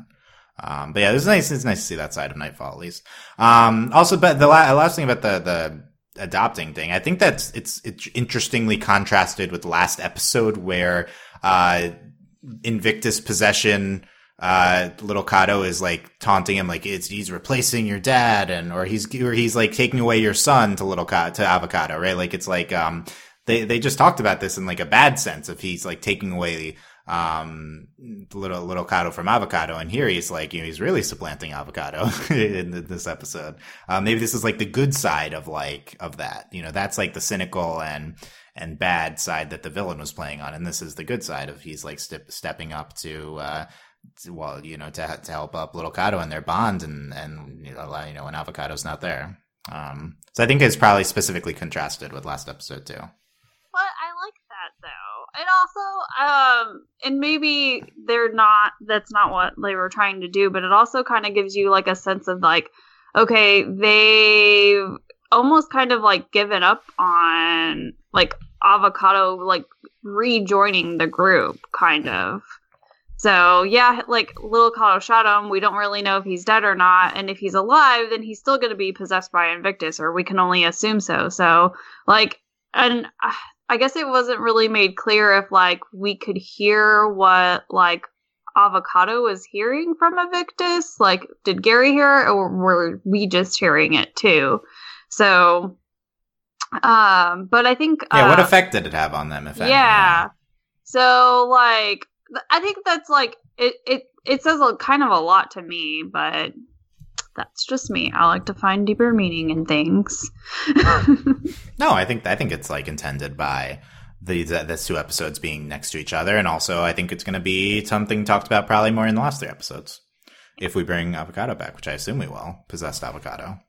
Um, but yeah, it's nice. It's nice to see that side of Nightfall at least. Um, also, but the la- last thing about the the adopting thing, I think that's it's it's interestingly contrasted with the last episode where uh, Invictus possession. Uh, little Cato is like taunting him, like it's he's replacing your dad, and or he's or he's like taking away your son to little Cato, to Avocato, right? Like it's like um they they just talked about this in like a bad sense if he's like taking away um little little Cato from avocato and here he's like you know he's really supplanting avocato in this episode. Uh, maybe this is like the good side of like of that. You know that's like the cynical and and bad side that the villain was playing on and this is the good side of he's like step, stepping up to uh well you know to to help up little Cato and their bond and and you know you know when avocato's not there. Um so i think it's probably specifically contrasted with last episode too but I like that though. And also, um, and maybe they're not, that's not what they were trying to do, but it also kind of gives you like a sense of like, okay, they almost kind of like given up on like avocato, like rejoining the group, kind of. So yeah, like little Cato shot him. We don't really know if he's dead or not, and if he's alive, then he's still going to be possessed by Invictus, or we can only assume so. So like, and uh, I guess it wasn't really made clear if like we could hear what like Avocato was hearing from Invictus. Like, did Gary hear it, or were we just hearing it too? So, um, but I think yeah. what uh, effect did it have on them? If any? yeah. So like, I think that's like it. It it says a kind of a lot to me, but that's just me. I like to find deeper meaning in things. No, I think I think it's like intended by the the, the two episodes being next to each other, and also I think it's going to be something talked about probably more in the last three episodes. If we bring avocato back, which I assume we will, possessed avocato.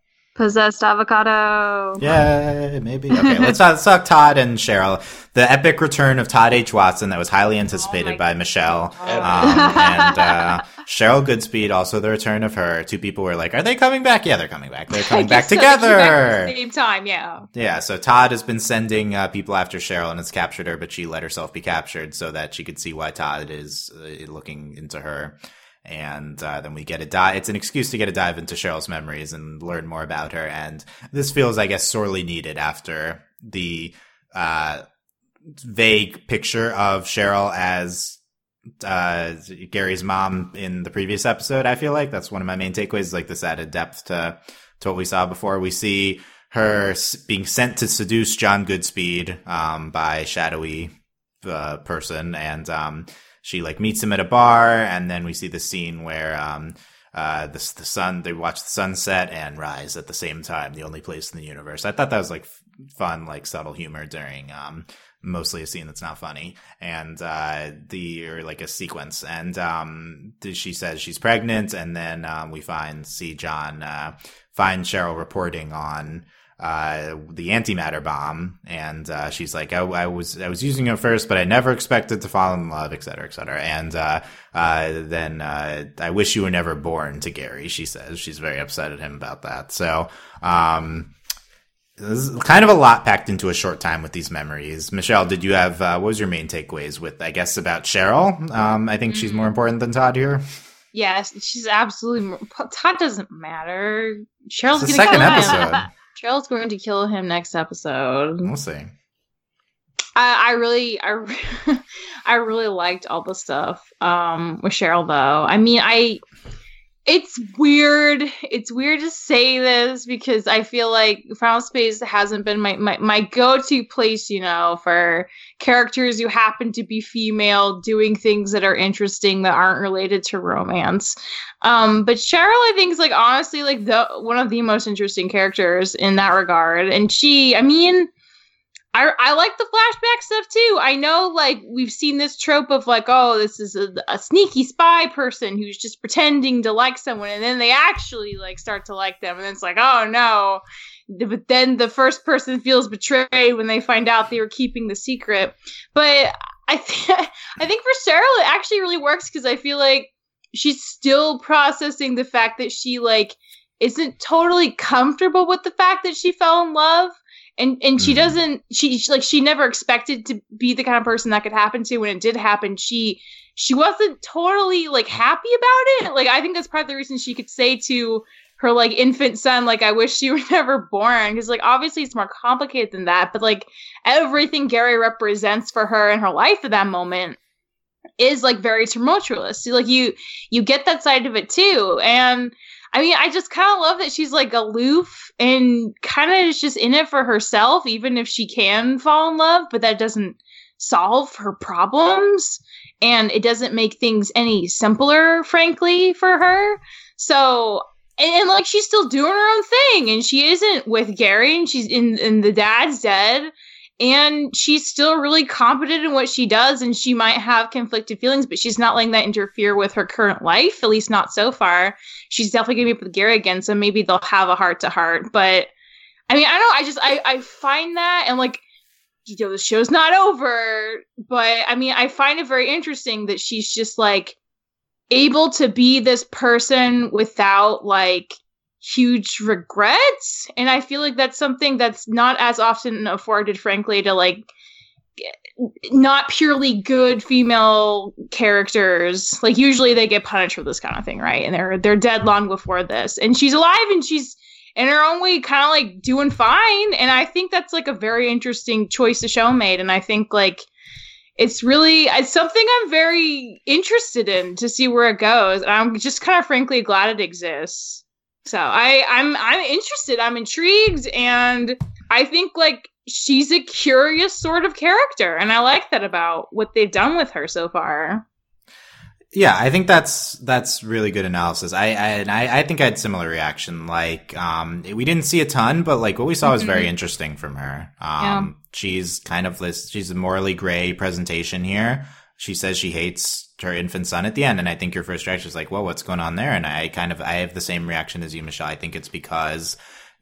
Possessed avocato. Yeah, maybe. Okay, let's talk, let's talk Todd and Sheryl. The epic return of Todd H. Watson that was highly anticipated my by Michelle. God. Um, and uh, Sheryl Goodspeed, also the return of her. Two people were like, Are they coming back? Yeah, they're coming back. They're coming back So together. at the same time, yeah. Yeah, so Todd has been sending uh, people after Sheryl and has captured her, but she let herself be captured so that she could see why Todd is uh, looking into her. And uh, then we get a dive. It's an excuse to get a dive into Sheryl's memories and learn more about her. And this feels, I guess, sorely needed after the uh, vague picture of Sheryl as uh, Gary's mom in the previous episode. I feel like that's one of my main takeaways, like this added depth to to what we saw before. We see her being sent to seduce John Goodspeed um, by shadowy uh, person, and um, she like meets him at a bar, and then we see the scene where um, uh, the the sun they watch the sunset and rise at the same time, the only place in the universe. I thought that was like fun, like subtle humor during um, mostly a scene that's not funny and uh the or like a sequence and um she says she's pregnant and then um we find see john uh find sheryl reporting on uh the antimatter bomb and uh she's like I, I was i was using it first but i never expected to fall in love et cetera et cetera and uh uh then uh i wish you were never born to gary she says she's very upset at him about that so um this is kind of a lot packed into a short time with these memories. Michelle, did you have uh, what was your main takeaways with? I guess about Sheryl. Um, I think she's more important than Todd here. Yes, she's absolutely. more- Todd doesn't matter. Sheryl's It's the second episode. Sheryl's going to kill him next episode. We'll see. I, I really, I, I really liked all the stuff um, with Sheryl, though. I mean, I, it's weird. It's weird to say this because I feel like Final Space hasn't been my my, my go to place, you know, for characters who happen to be female doing things that are interesting that aren't related to romance. Um, but Sheryl, I think, is like honestly like the one of the most interesting characters in that regard, and she, I mean. I, I like the flashback stuff too. I know, like, we've seen this trope of, like, oh, this is a, a sneaky spy person who's just pretending to like someone, and then they actually, like, start to like them, and then it's like, oh no. But then the first person feels betrayed when they find out they were keeping the secret. But I, th- I think for Sheryl, it actually really works because I feel like she's still processing the fact that she, like, isn't totally comfortable with the fact that she fell in love and and she Mhm. doesn't she she- like she never expected to be the kind of person that could happen to. When it did happen she she wasn't totally like happy about it. Like i think that's part of the reason she could say to her like infant son like i wish you were never born. Because like obviously it's more complicated than that but like everything gary represents for her in her life at that moment is like very tumultuous. So like you you get that side of it too. And I mean, I just kind of love that she's like aloof and kind of is just in it for herself, even if she can fall in love, but that doesn't solve her problems and it doesn't make things any simpler, frankly, for her. So, and, and like she's still doing her own thing and she isn't with Gary and she's in, and the dad's dead and she's still really competent in what she does and she might have conflicted feelings but she's not letting that interfere with her current life at least not so far. She's definitely gonna be up with gary again so maybe they'll have a heart to heart but i mean i don't i just i i find that and like you know the show's not over but i mean i find it very interesting that she's just like able to be this person without like huge regrets. And i feel like that's something that's not as often afforded frankly to like not purely good female characters. Like usually they get punished for this kind of thing right? And they're they're dead long before this. And she's alive and she's in her own way kind of like doing fine. And i think that's like a very interesting choice the show made. And i think like it's really it's something i'm very interested in to see where it goes. And i'm just kind of frankly glad it exists so i i'm i'm interested i'm intrigued and i think like she's a curious sort of character and i like that about what they've done with her so far Yeah, I think that's that's really good analysis. I, I and I, I think I had similar reaction. Like, um, we didn't see a ton, but like what we saw was very interesting from her. Um, she's kind of this. She's a morally gray presentation here. She says she hates her infant son at the end, and I think your first reaction is like, "Well, what's going on there?" And I kind of I have the same reaction as you, Michelle. I think it's because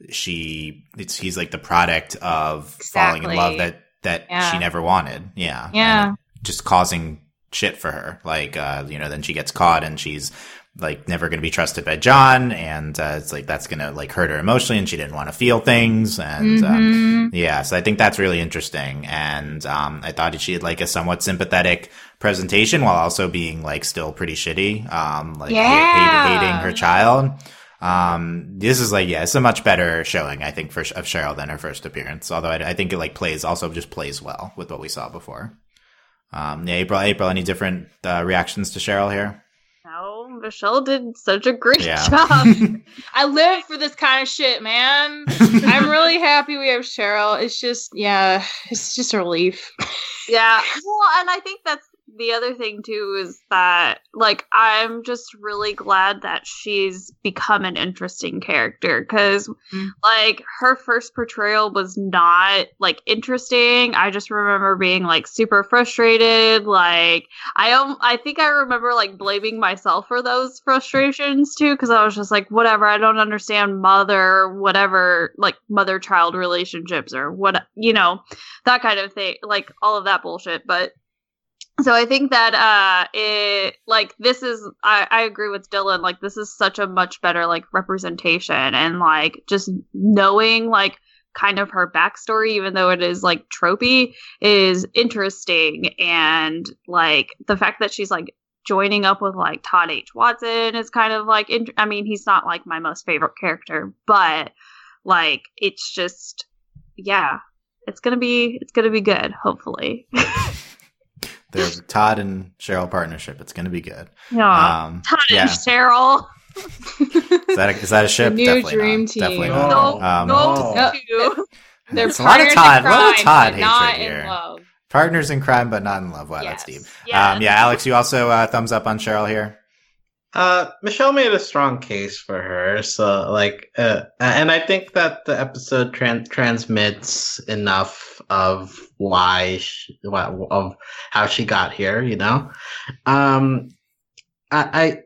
she it's he's like the product of falling in love that that Yeah. she never wanted. Yeah, And Yeah. just causing shit for her. Like, uh, you know, then she gets caught and she's like never going to be trusted by John. And, uh, it's like, that's going to like hurt her emotionally and she didn't want to feel things. And, um, Mhm. yeah, so I think that's really interesting. And, um, I thought she had like a somewhat sympathetic presentation while also being like still pretty shitty. Um, like ha- Yeah. hate- hating her child. Um, this is like, yeah, it's a much better showing, I think, for of Sheryl than her first appearance. Although I, I think it like plays also just plays well with what we saw before. Um, yeah, April, April, any different uh, reactions to Sheryl here? No, Michelle did such a great Yeah. job. i live for this kind of shit man i'm really happy we have sheryl it's just yeah it's just a relief yeah. Well, and I think that's the other thing too is that like I'm just really glad that she's become an interesting character because Mm. like her first portrayal was not like interesting. I just remember being like super frustrated. Like I um I think I remember like blaming myself for those frustrations too because I was just like whatever I don't understand mother whatever like mother child relationships or what you know that kind of thing like all of that bullshit but so i think that uh it like this is i i agree with dylan like this is such a much better like representation and like just knowing like kind of her backstory even though it is like tropey is interesting. And like the fact that she's like joining up with like todd h. Watson is kind of like int- i mean he's not like my most favorite character but like it's just yeah it's gonna be it's gonna be good hopefully The Todd and Sheryl partnership. It's going to be good. yeah Um, todd yeah. and sheryl Is that a, is that a ship? new Definitely dream not. team. Definitely No. not. no Um, no no. two. they're It's a lot of partners in Todd- a lot of Todd but not hatred in here. love Partners in crime, but not in love. Wow, that's deep. Yeah. Um, yeah, Alex, you also uh, thumbs up on Sheryl here. Uh, Michelle made a strong case for her, so like, uh, and I think that the episode tran- transmits enough of why, she, of how she got here. You know, um, I,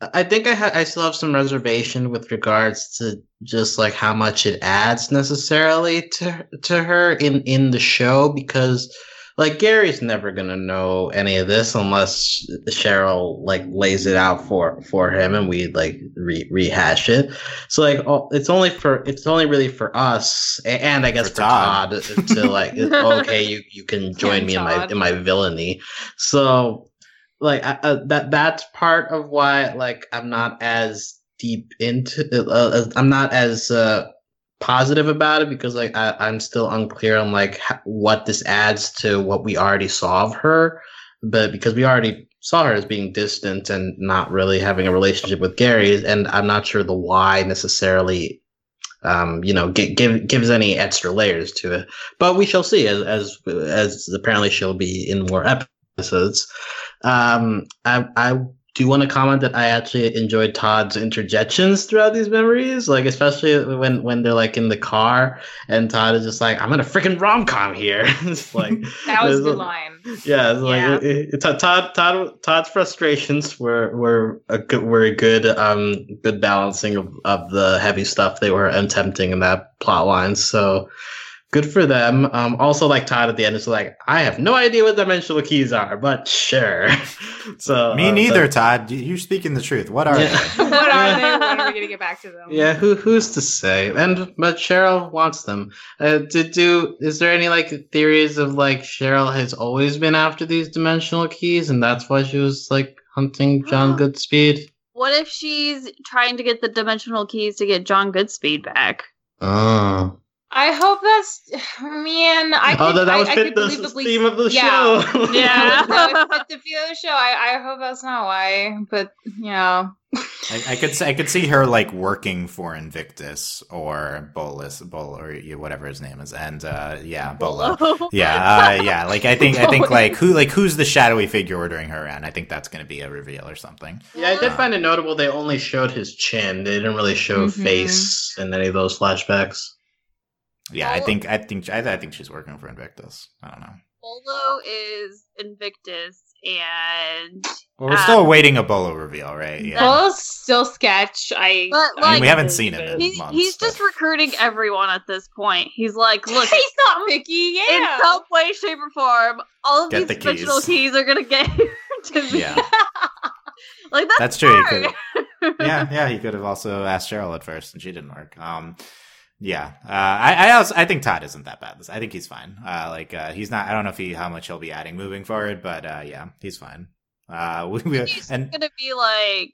I, I think I ha- I still have some reservation with regards to just like how much it adds necessarily to to her in in the show because like Gary's never gonna know any of this unless Sheryl like lays it out for for him and we like re- rehash it. So like oh, it's only for it's only really for us a- and I guess For for, Todd. Todd. to like okay you you can join And me in my in my villainy. So like I, uh, that that's part of why like I'm not as deep into uh, I'm not as uh positive about it because like I, I'm still unclear on like what this adds to what we already saw of her, but because we already saw her as being distant and not really having a relationship with Gary, and I'm not sure the why necessarily, um, you know, gi- give, gives any extra layers to it. But we shall see as as as apparently she'll be in more episodes. Um, I I do you want to comment that I actually enjoyed Todd's interjections throughout these memories, like especially when when they're like in the car and Todd is just like, "I'm in a freaking rom com here." it's like That was the there's line. yeah, it's like Yeah. it, it, it- Todd Todd Todd's frustrations were were a good were a good um good balancing of, of the heavy stuff they were attempting in that plot line. So good for them. Um, also like Todd at the end is like, I have no idea what dimensional keys are, but sure. so Me uh, neither, but- Todd. You- You're speaking the truth. What are Yeah. they? what are they? When are we gonna get back to them? Yeah, who who's to say? And but Sheryl wants them. Uh, did do is there any like theories of like Sheryl has always been after these dimensional keys, and that's why she was like hunting John Goodspeed? What if she's trying to get the dimensional keys to get John Goodspeed back? Oh, I hope that's man. I oh, could, that, that I, was I fit could the believably theme of the yeah. show. Yeah. that would fit the feel of the show. I, I hope that's not why, but yeah. I, I could I could see her like working for Invictus or Bolus, Bol or whatever his name is, and uh, yeah, Bolo. Yeah, uh, yeah. Like I think I think like who like who's the shadowy figure ordering her around? I think that's going to be a reveal or something. yeah, I did find it notable. They only showed his chin. They didn't really show Mhm. face in any of those flashbacks. Yeah, I think I think I, I think she's working for Invictus. I don't know. Bolo is Invictus, and Well, we're Um, still awaiting a Bolo reveal, right? Yeah. Bolo's still sketch. I, But, I mean, we haven't seen him in he, months. he's but- just recruiting everyone at this point. He's like, look, he's not picky. in some way, shape, or form, all of Get these the dimensional keys. keys. are gonna get to me. Yeah. like that's, That's true. Could, yeah, yeah. He could have also asked Sheryl at first, and she didn't work. Um, yeah. Uh, I, I also I think Todd isn't that bad. I think he's fine. Uh, like uh, he's not. I don't know if he how much he'll be adding moving forward, but uh, yeah, he's fine. Uh, we, we He's and gonna be like,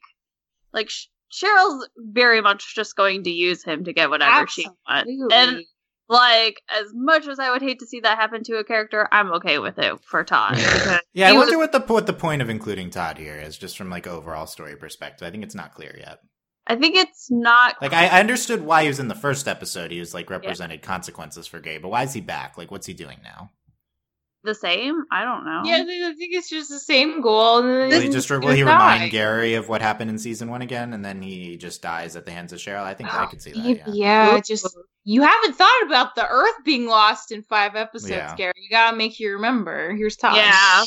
like Sh- Sheryl's very much just going to use him to get whatever she wants. And like, as much as I would hate to see that happen to a character, I'm okay with it for Todd. yeah, I wonder was- what the what the point of including Todd here is, just from like overall story perspective. I think it's not clear yet. I think it's not Like I, I understood why he was in the first episode. He was like represented consequences for Gay, but why is he back? Like, what's he doing now? the same. I don't know. Yeah, I think it's just the same goal. Will he he's just will he die. remind Gary of what happened in season one again, and then he just dies at the hands of Sheryl? I think I could see that. Yeah, Yeah. yeah, just you haven't thought about the Earth being lost in five episodes, Yeah. Gary. You gotta make you remember. Here's Todd. Yeah.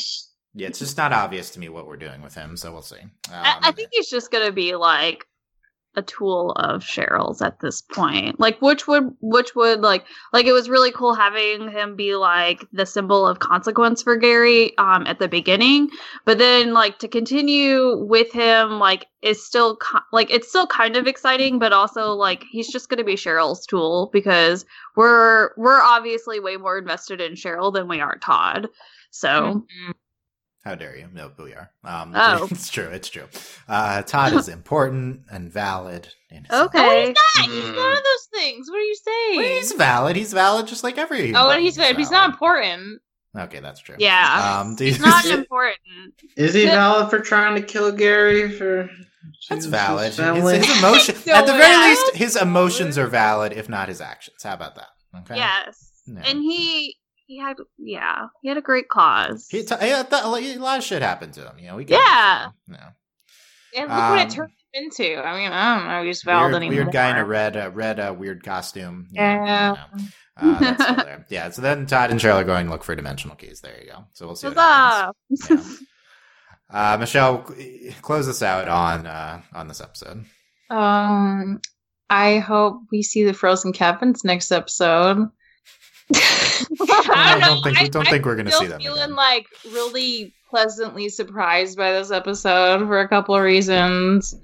Yeah, it's just not obvious to me what we're doing with him, so we'll see. Um, I, I think he's just gonna be like a tool of Sheryl's at this point. Like which would which would like like it was really cool having him be like the symbol of consequence for Gary um at the beginning, but then like to continue with him like is still ki- like it's still kind of exciting, but also like he's just gonna be Sheryl's tool because we're we're obviously way more invested in Sheryl than we are Todd. So Mhm. How dare you? No, but we are. Um, Oh. it's true. It's true. Uh, Todd is important and valid. In his Okay. Oh, he's not. He's Mm. none of those things. What are you saying? Well, he's valid. He's valid, just like every. human oh, being he's is he's not important. Okay, that's true. yeah. Um, do It's you- not important. Is he valid for trying to kill Gary? For That's valid. his His, emotion, So at the very valid. least, his emotions are valid, if not his actions. How about that? Okay. Yes. Yeah. And he he had yeah, he had a great cause. He t- yeah, that, a lot of shit happened to him. You know. We get Yeah. it, And look what Um, it turned him into. I mean, I don't know. He's yeah. valid Weird, anymore. weird guy in a red, uh, red, uh, weird costume. you know, Yeah. you know. Uh, that's still there. Yeah. So then Todd and Sheryl are going to look for dimensional keys. There you go. So we'll see what happens. Yeah. Uh, Michelle, close us out on uh, on this episode. Um, I hope we see the frozen cabins next episode. I I don't know. don't think we don't I, think we're gonna see them. feeling again. like really pleasantly surprised by this episode for a couple of reasons.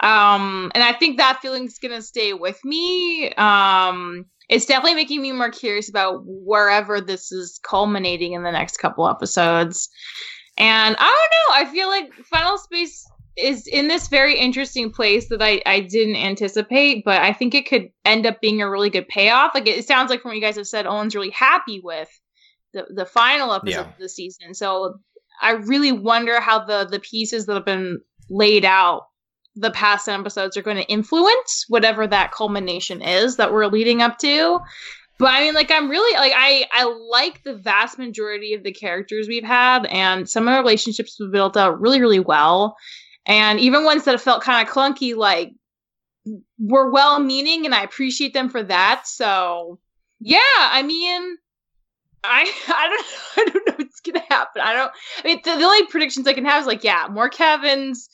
Um, and I think that feeling's gonna stay with me. Um, it's definitely making me more curious about wherever this is culminating in the next couple episodes. And I don't know. I feel like Final Space is in this very interesting place that I, I didn't anticipate, but I think it could end up being a really good payoff. Like it, sounds like from what you guys have said, Olan's really happy with the, the final episode Yeah. of the season. So I really wonder how the the pieces that have been laid out the past episodes are going to influence whatever that culmination is that we're leading up to. But I mean, like, I'm really like I I like the vast majority of the characters we've had, and some of the relationships we've built out really, really well. And even ones that have felt kind of clunky, like were well-meaning, and I appreciate them for that. So, yeah, I mean, I I don't I don't know what's gonna happen. I don't. I mean, the, the only predictions I can have is like, yeah, more Kevin's,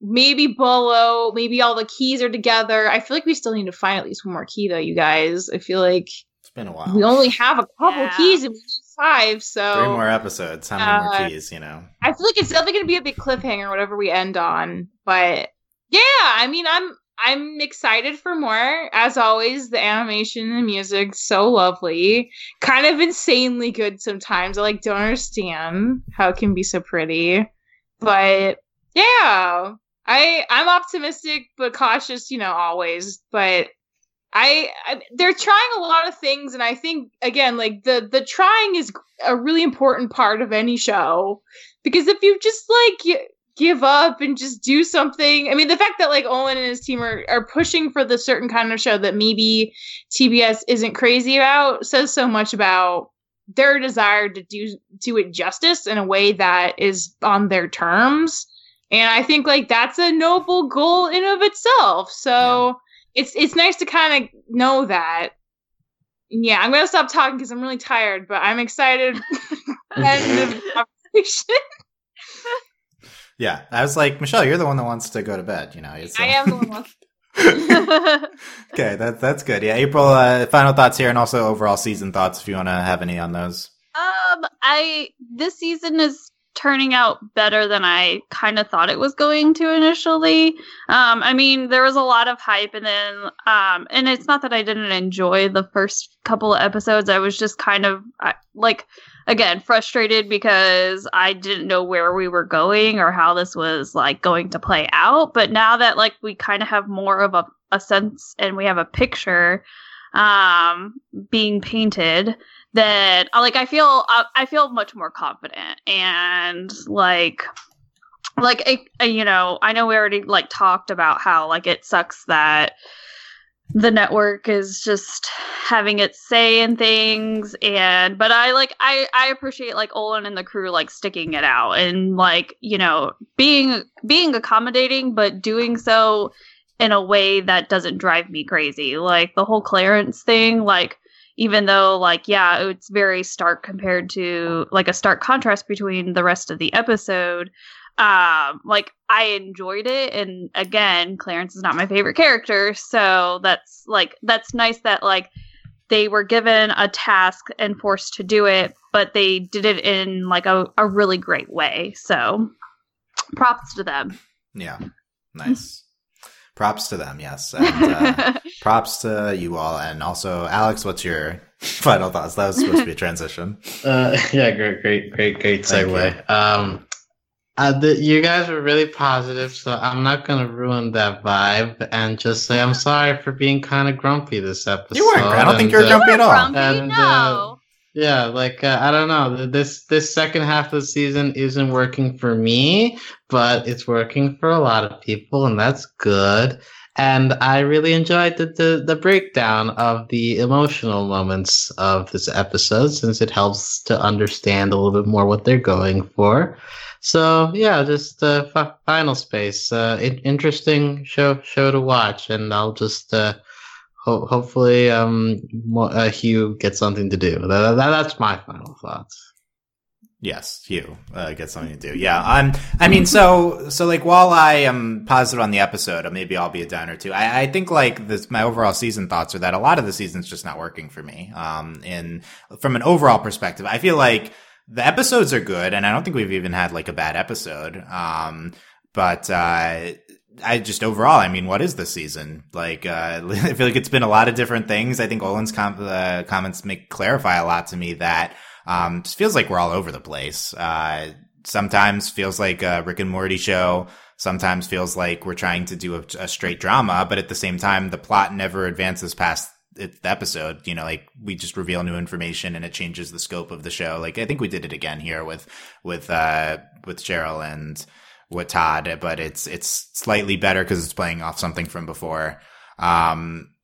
maybe Bolo, maybe all the keys are together. I feel like we still need to find at least one more key, though, you guys. I feel like It's been a while. we only have a couple Yeah. keys and we need five, so Three more episodes. How many Uh, more keys? You know. I feel like it's definitely going to be a big cliffhanger, whatever we end on. But yeah, I mean, I'm I'm excited for more. As always, the animation and music so lovely, kind of insanely good sometimes. I like don't understand how it can be so pretty, but yeah, I I'm optimistic but cautious, you know, always. But I, I they're trying a lot of things, and I think again, like the the trying is a really important part of any show because if you just like gi- give up and just do something, I mean, the fact that like Olan and his team are are pushing for the certain kind of show that maybe TBS isn't crazy about says so much about their desire to do do it justice in a way that is on their terms. And I think like that's a noble goal in of itself. So it's it's nice to kind of know that. Yeah, I'm gonna stop talking because I'm really tired, but I'm excited. End of conversation. Yeah, I was like, Michelle, you're the one that wants to go to bed. You know. It's, uh, I am the one. who- okay, that that's good. Yeah, April. Uh, final thoughts here, and also overall season thoughts, if you want to have any on those. Um, I this season is turning out better than I kind of thought it was going to initially. Um, I mean, there was a lot of hype, and then um, and it's not that I didn't enjoy the first couple of episodes. I was just kind of I, like, again, frustrated because I didn't know where we were going or how this was like going to play out. But now that like we kind of have more of a, a sense and we have a picture um being painted that uh, like I feel I, I feel much more confident and like like it, uh, you know I know we already like talked about how like it sucks that the network is just having its say in things and but I like I I appreciate like Olan and the crew like sticking it out and like you know being being accommodating but doing so in a way that doesn't drive me crazy. Like the whole Clarence thing like even though like yeah it's very stark compared to like a stark contrast between the rest of the episode um like i enjoyed it. And again clarence is not my favorite character so that's like that's nice that like they were given a task and forced to do it but they did it in like a, a really great way. So props to them. Yeah, nice. Props to them, yes, and uh, props to you all, and also Alex. What's your final thoughts? That was supposed to be a transition. Uh, yeah, great, great, great, great Thank segue. Um, uh, the, you guys were really positive, so I'm not gonna ruin that vibe and just say I'm sorry for being kind of grumpy this episode. You weren't. I don't think you were and, uh, grumpy at all. Grumpy? And, no Yeah, like uh, I don't know. This this second half of the season isn't working for me, but it's working for a lot of people, and that's good. And I really enjoyed the, the the breakdown of the emotional moments of this episode, since it helps to understand a little bit more what they're going for. So yeah, just uh, fi- Final Space, uh, in- interesting show show to watch, and I'll just. Uh, Ho- hopefully, um, uh, Hue gets something to do. That, that, that's my final thoughts. Yes, you uh, get something to do. Yeah, I'm. I mean, so so like while I am positive on the episode, maybe I'll be a downer too. I, I think like this, my overall season thoughts are that a lot of the season's just not working for me. Um, in from an overall perspective, I feel like the episodes are good, and I don't think we've even had like a bad episode. Um, but uh, I just overall, I mean, what is this season? Like, uh, I feel like it's been a lot of different things. I think Olan's com- uh, comments make clarify a lot to me that um, just feels like we're all over the place. Uh, sometimes feels like a Rick and Morty show. Sometimes feels like we're trying to do a, a straight drama, but at the same time, the plot never advances past the episode. You know, like we just reveal new information and it changes the scope of the show. Like I think we did it again here with with uh with Sheryl and with Todd, but it's it's slightly better because it's playing off something from before. Um,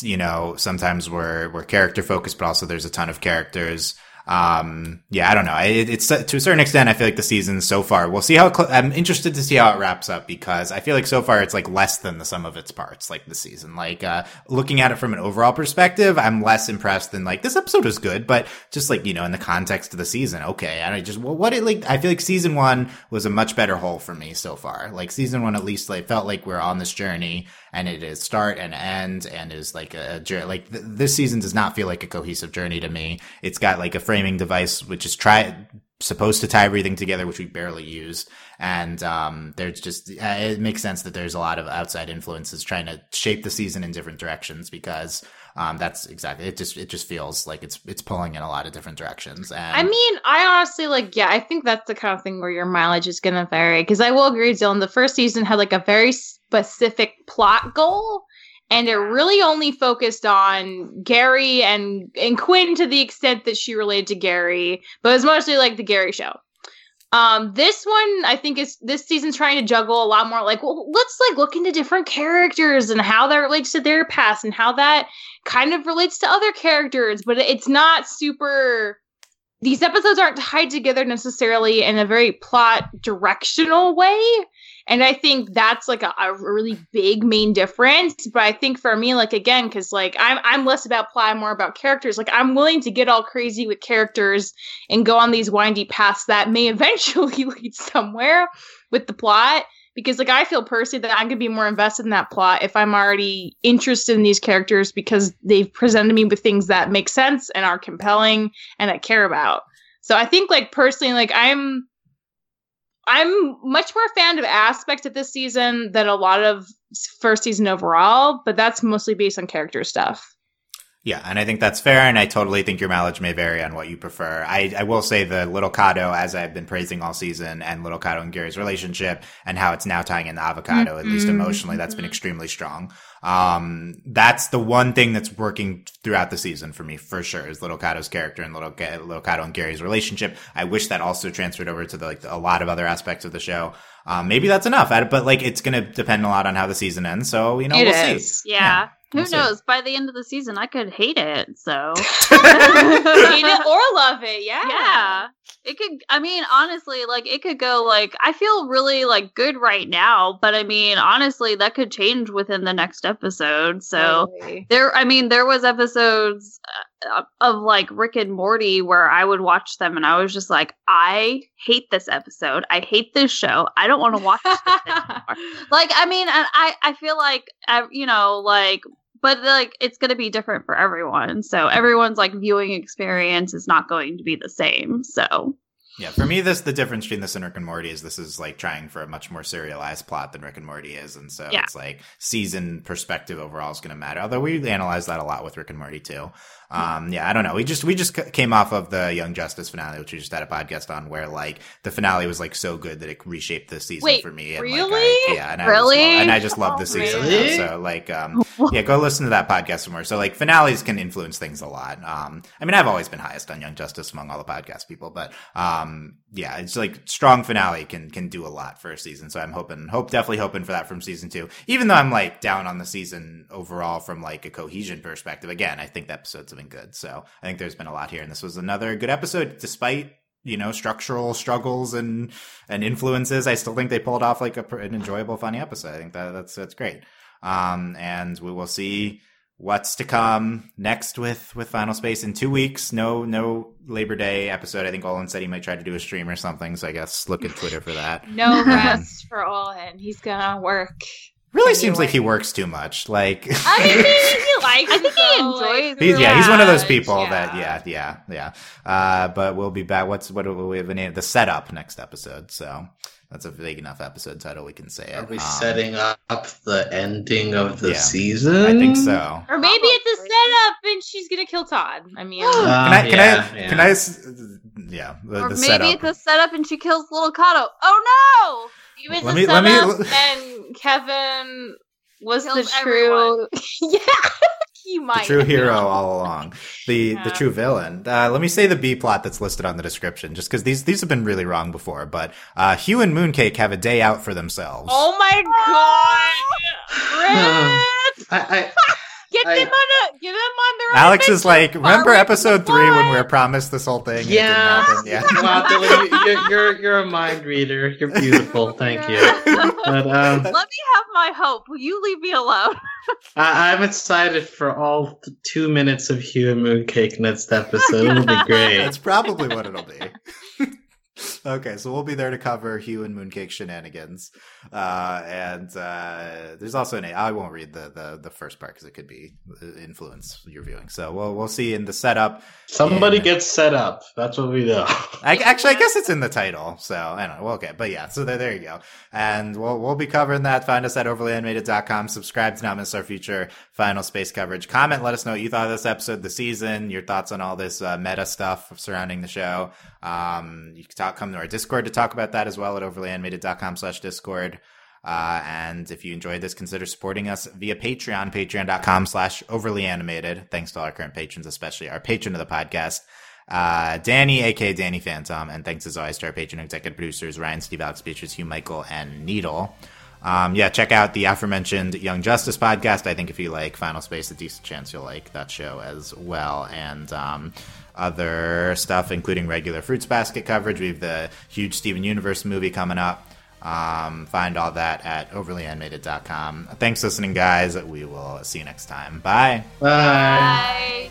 you know, sometimes we're we're character focused, but also there's a ton of characters um, yeah, I don't know. It, it's to a certain extent, I feel like the season so far. We'll see how cl- I'm interested to see how it wraps up because I feel like so far it's like less than the sum of its parts. Like the season, like uh, looking at it from an overall perspective, I'm less impressed than like this episode was good, but just like you know in the context of the season, okay. I just well, what it like. I feel like season one was a much better whole for me so far. Like season one, at least, like felt like we're on this journey and it is start and end and is like a journey. Like th- this season does not feel like a cohesive journey to me. It's got like a framing device which is try supposed to tie everything together, which we barely use. And um, there's just it makes sense that there's a lot of outside influences trying to shape the season in different directions because um, that's exactly it. Just it just feels like it's it's pulling in a lot of different directions. And I mean, I honestly like yeah, I think that's the kind of thing where your mileage is gonna vary because I will agree, Dylan. The first season had like a very specific plot goal and it really only focused on Gary and and Quinn to the extent that she related to Gary, but it was mostly like the Gary show. Um, this one I think is this season's trying to juggle a lot more. Like, well, let's like look into different characters and how that relates to their past and how that kind of relates to other characters, but it's not super. These episodes aren't tied together necessarily in a very plot directional way. And I think that's like a, a, really big main difference. But I think for me, like again, because like I'm I'm less about plot, more about characters. Like I'm willing to get all crazy with characters and go on these windy paths that may eventually lead somewhere with the plot. Because like I feel personally that I'm gonna be more invested in that plot if I'm already interested in these characters because they've presented me with things that make sense and are compelling and I care about. So I think like personally, like I'm I'm much more a fan of aspects of this season than a lot of first season overall, but that's mostly based on character stuff. Yeah, and I think that's fair, and I totally think your mileage may vary on what you prefer. I, I will say the Little Cato, as I've been praising all season, and Little Cato and Gary's relationship, and how it's now tying in the Avocato, mm-hmm. at least mm-hmm. emotionally, that's been extremely strong. Um, that's the one thing that's working throughout the season for me, for sure, is Little Cato's character and Little, Little Cato and Gary's relationship. I wish that also transferred over to the, like a lot of other aspects of the show. Um, maybe that's enough, but like it's going to depend a lot on how the season ends. So you know, it we'll is. see. Yeah. yeah. Who knows? By the end of the season, I could hate it. So hate it or love it. Yeah. Yeah. It could. I mean, honestly, like it could go. Like I feel really like good right now, but I mean, honestly, that could change within the next episode. So really? there. I mean, there was episodes uh, of like Rick and Morty where I would watch them, and I was just like, I hate this episode. I hate this show. I don't want to watch this anymore. like, I mean, and I I feel like you know, like but like it's going to be different for everyone so everyone's like viewing experience is not going to be the same so yeah, for me, this the difference between this and Rick and Morty is this is like trying for a much more serialized plot than Rick and Morty is, and so yeah. it's like season perspective overall is going to matter. Although we analyze that a lot with Rick and Morty too. Um, yeah, I don't know. We just we just came off of the Young Justice finale, which we just had a podcast on, where like the finale was like so good that it reshaped the season Wait, for me. And, really? Like, I, yeah, and really? I just, and I just love the season. Really? So like, um, yeah, go listen to that podcast somewhere. So like, finales can influence things a lot. Um, I mean, I've always been highest on Young Justice among all the podcast people, but um, yeah, it's like strong finale can can do a lot for a season. So I'm hoping, hope definitely hoping for that from season two. Even though I'm like down on the season overall from like a cohesion perspective. Again, I think the episodes have been good. So I think there's been a lot here, and this was another good episode, despite you know structural struggles and and influences. I still think they pulled off like a, an enjoyable, funny episode. I think that that's that's great. Um, and we will see what's to come next with with Final Space in two weeks. No, no Labor Day episode. I think Olan said he might try to do a stream or something. So I guess look at Twitter for that. No rest for Olan. He's gonna work. Really seems like he works too much. Like, I mean, maybe he likes. I think he enjoys he's, yeah, he's one of those people yeah. that, yeah, yeah, yeah. Uh, but we'll be back. What's what do we have a name? The setup next episode. So that's a big enough episode title. We can say it. Are we Um, setting up the ending of the yeah, season? I think so. Or maybe it's a setup and she's gonna kill Todd. I mean, Uh, Can I? Can yeah, I? yeah. Can I? s- Yeah, the, or the maybe setup. it's a setup and she kills little Cato. Oh it was Let a me- let me- and Kevin was the true. yeah, he the might. true hero all along, the the true villain. Uh, let me say the B plot that's listed on the description, just because these these have been really wrong before. But uh, Hue and Mooncake have a day out for themselves. Oh my god! Rip! I, I, Get I- them on a get them on their. own Alex is like, remember episode the three when we were promised this whole thing? it didn't Yeah. happen? yeah. wow, Dylan, you, you're, you're you're a mind reader. You're beautiful. Thank you. But um! Let me have my hope. Will you leave me alone? I, I'm excited for all th- two minutes of Hue and Mooncake next episode. It'll be great. That's probably what it'll be. Okay, so we'll be there to cover Hue and Mooncake shenanigans, uh, and uh, there's also an. I won't read the the, the first part because it could be uh, influence your viewing. So we'll we'll see in the setup. Somebody Yeah. gets set up. That's what we know. I, actually, I guess it's in the title. So I don't know. Well, okay, but yeah. So there, there you go. And we'll we'll be covering that. Find us at overlyanimated.com. Subscribe to not miss our future Final Space coverage. Comment. Let us know what you thought of this episode, the season, your thoughts on all this uh, meta stuff surrounding the show. Um, you can talk, come to our Discord to talk about that as well at overlyanimated.com slash Discord. Uh, and if you enjoyed this, consider supporting us via Patreon, patreon.com slash overly animated. Thanks to all our current patrons, especially our patron of the podcast, uh, Danny, aka Danny Phantom. And thanks as always to our patron executive producers, Ryan, Steve, Alex, Beatrice, Hugh, Michael, and Needle. Um, yeah, check out the aforementioned Young Justice podcast. I think if you like Final Space, a decent chance you'll like that show as well. And um, other stuff, including regular Fruits Basket coverage. We have the huge Steven Universe movie coming up. Um, find all that at overlyanimated.com. Thanks for listening, guys. We will see you next time. Bye. Bye. Bye.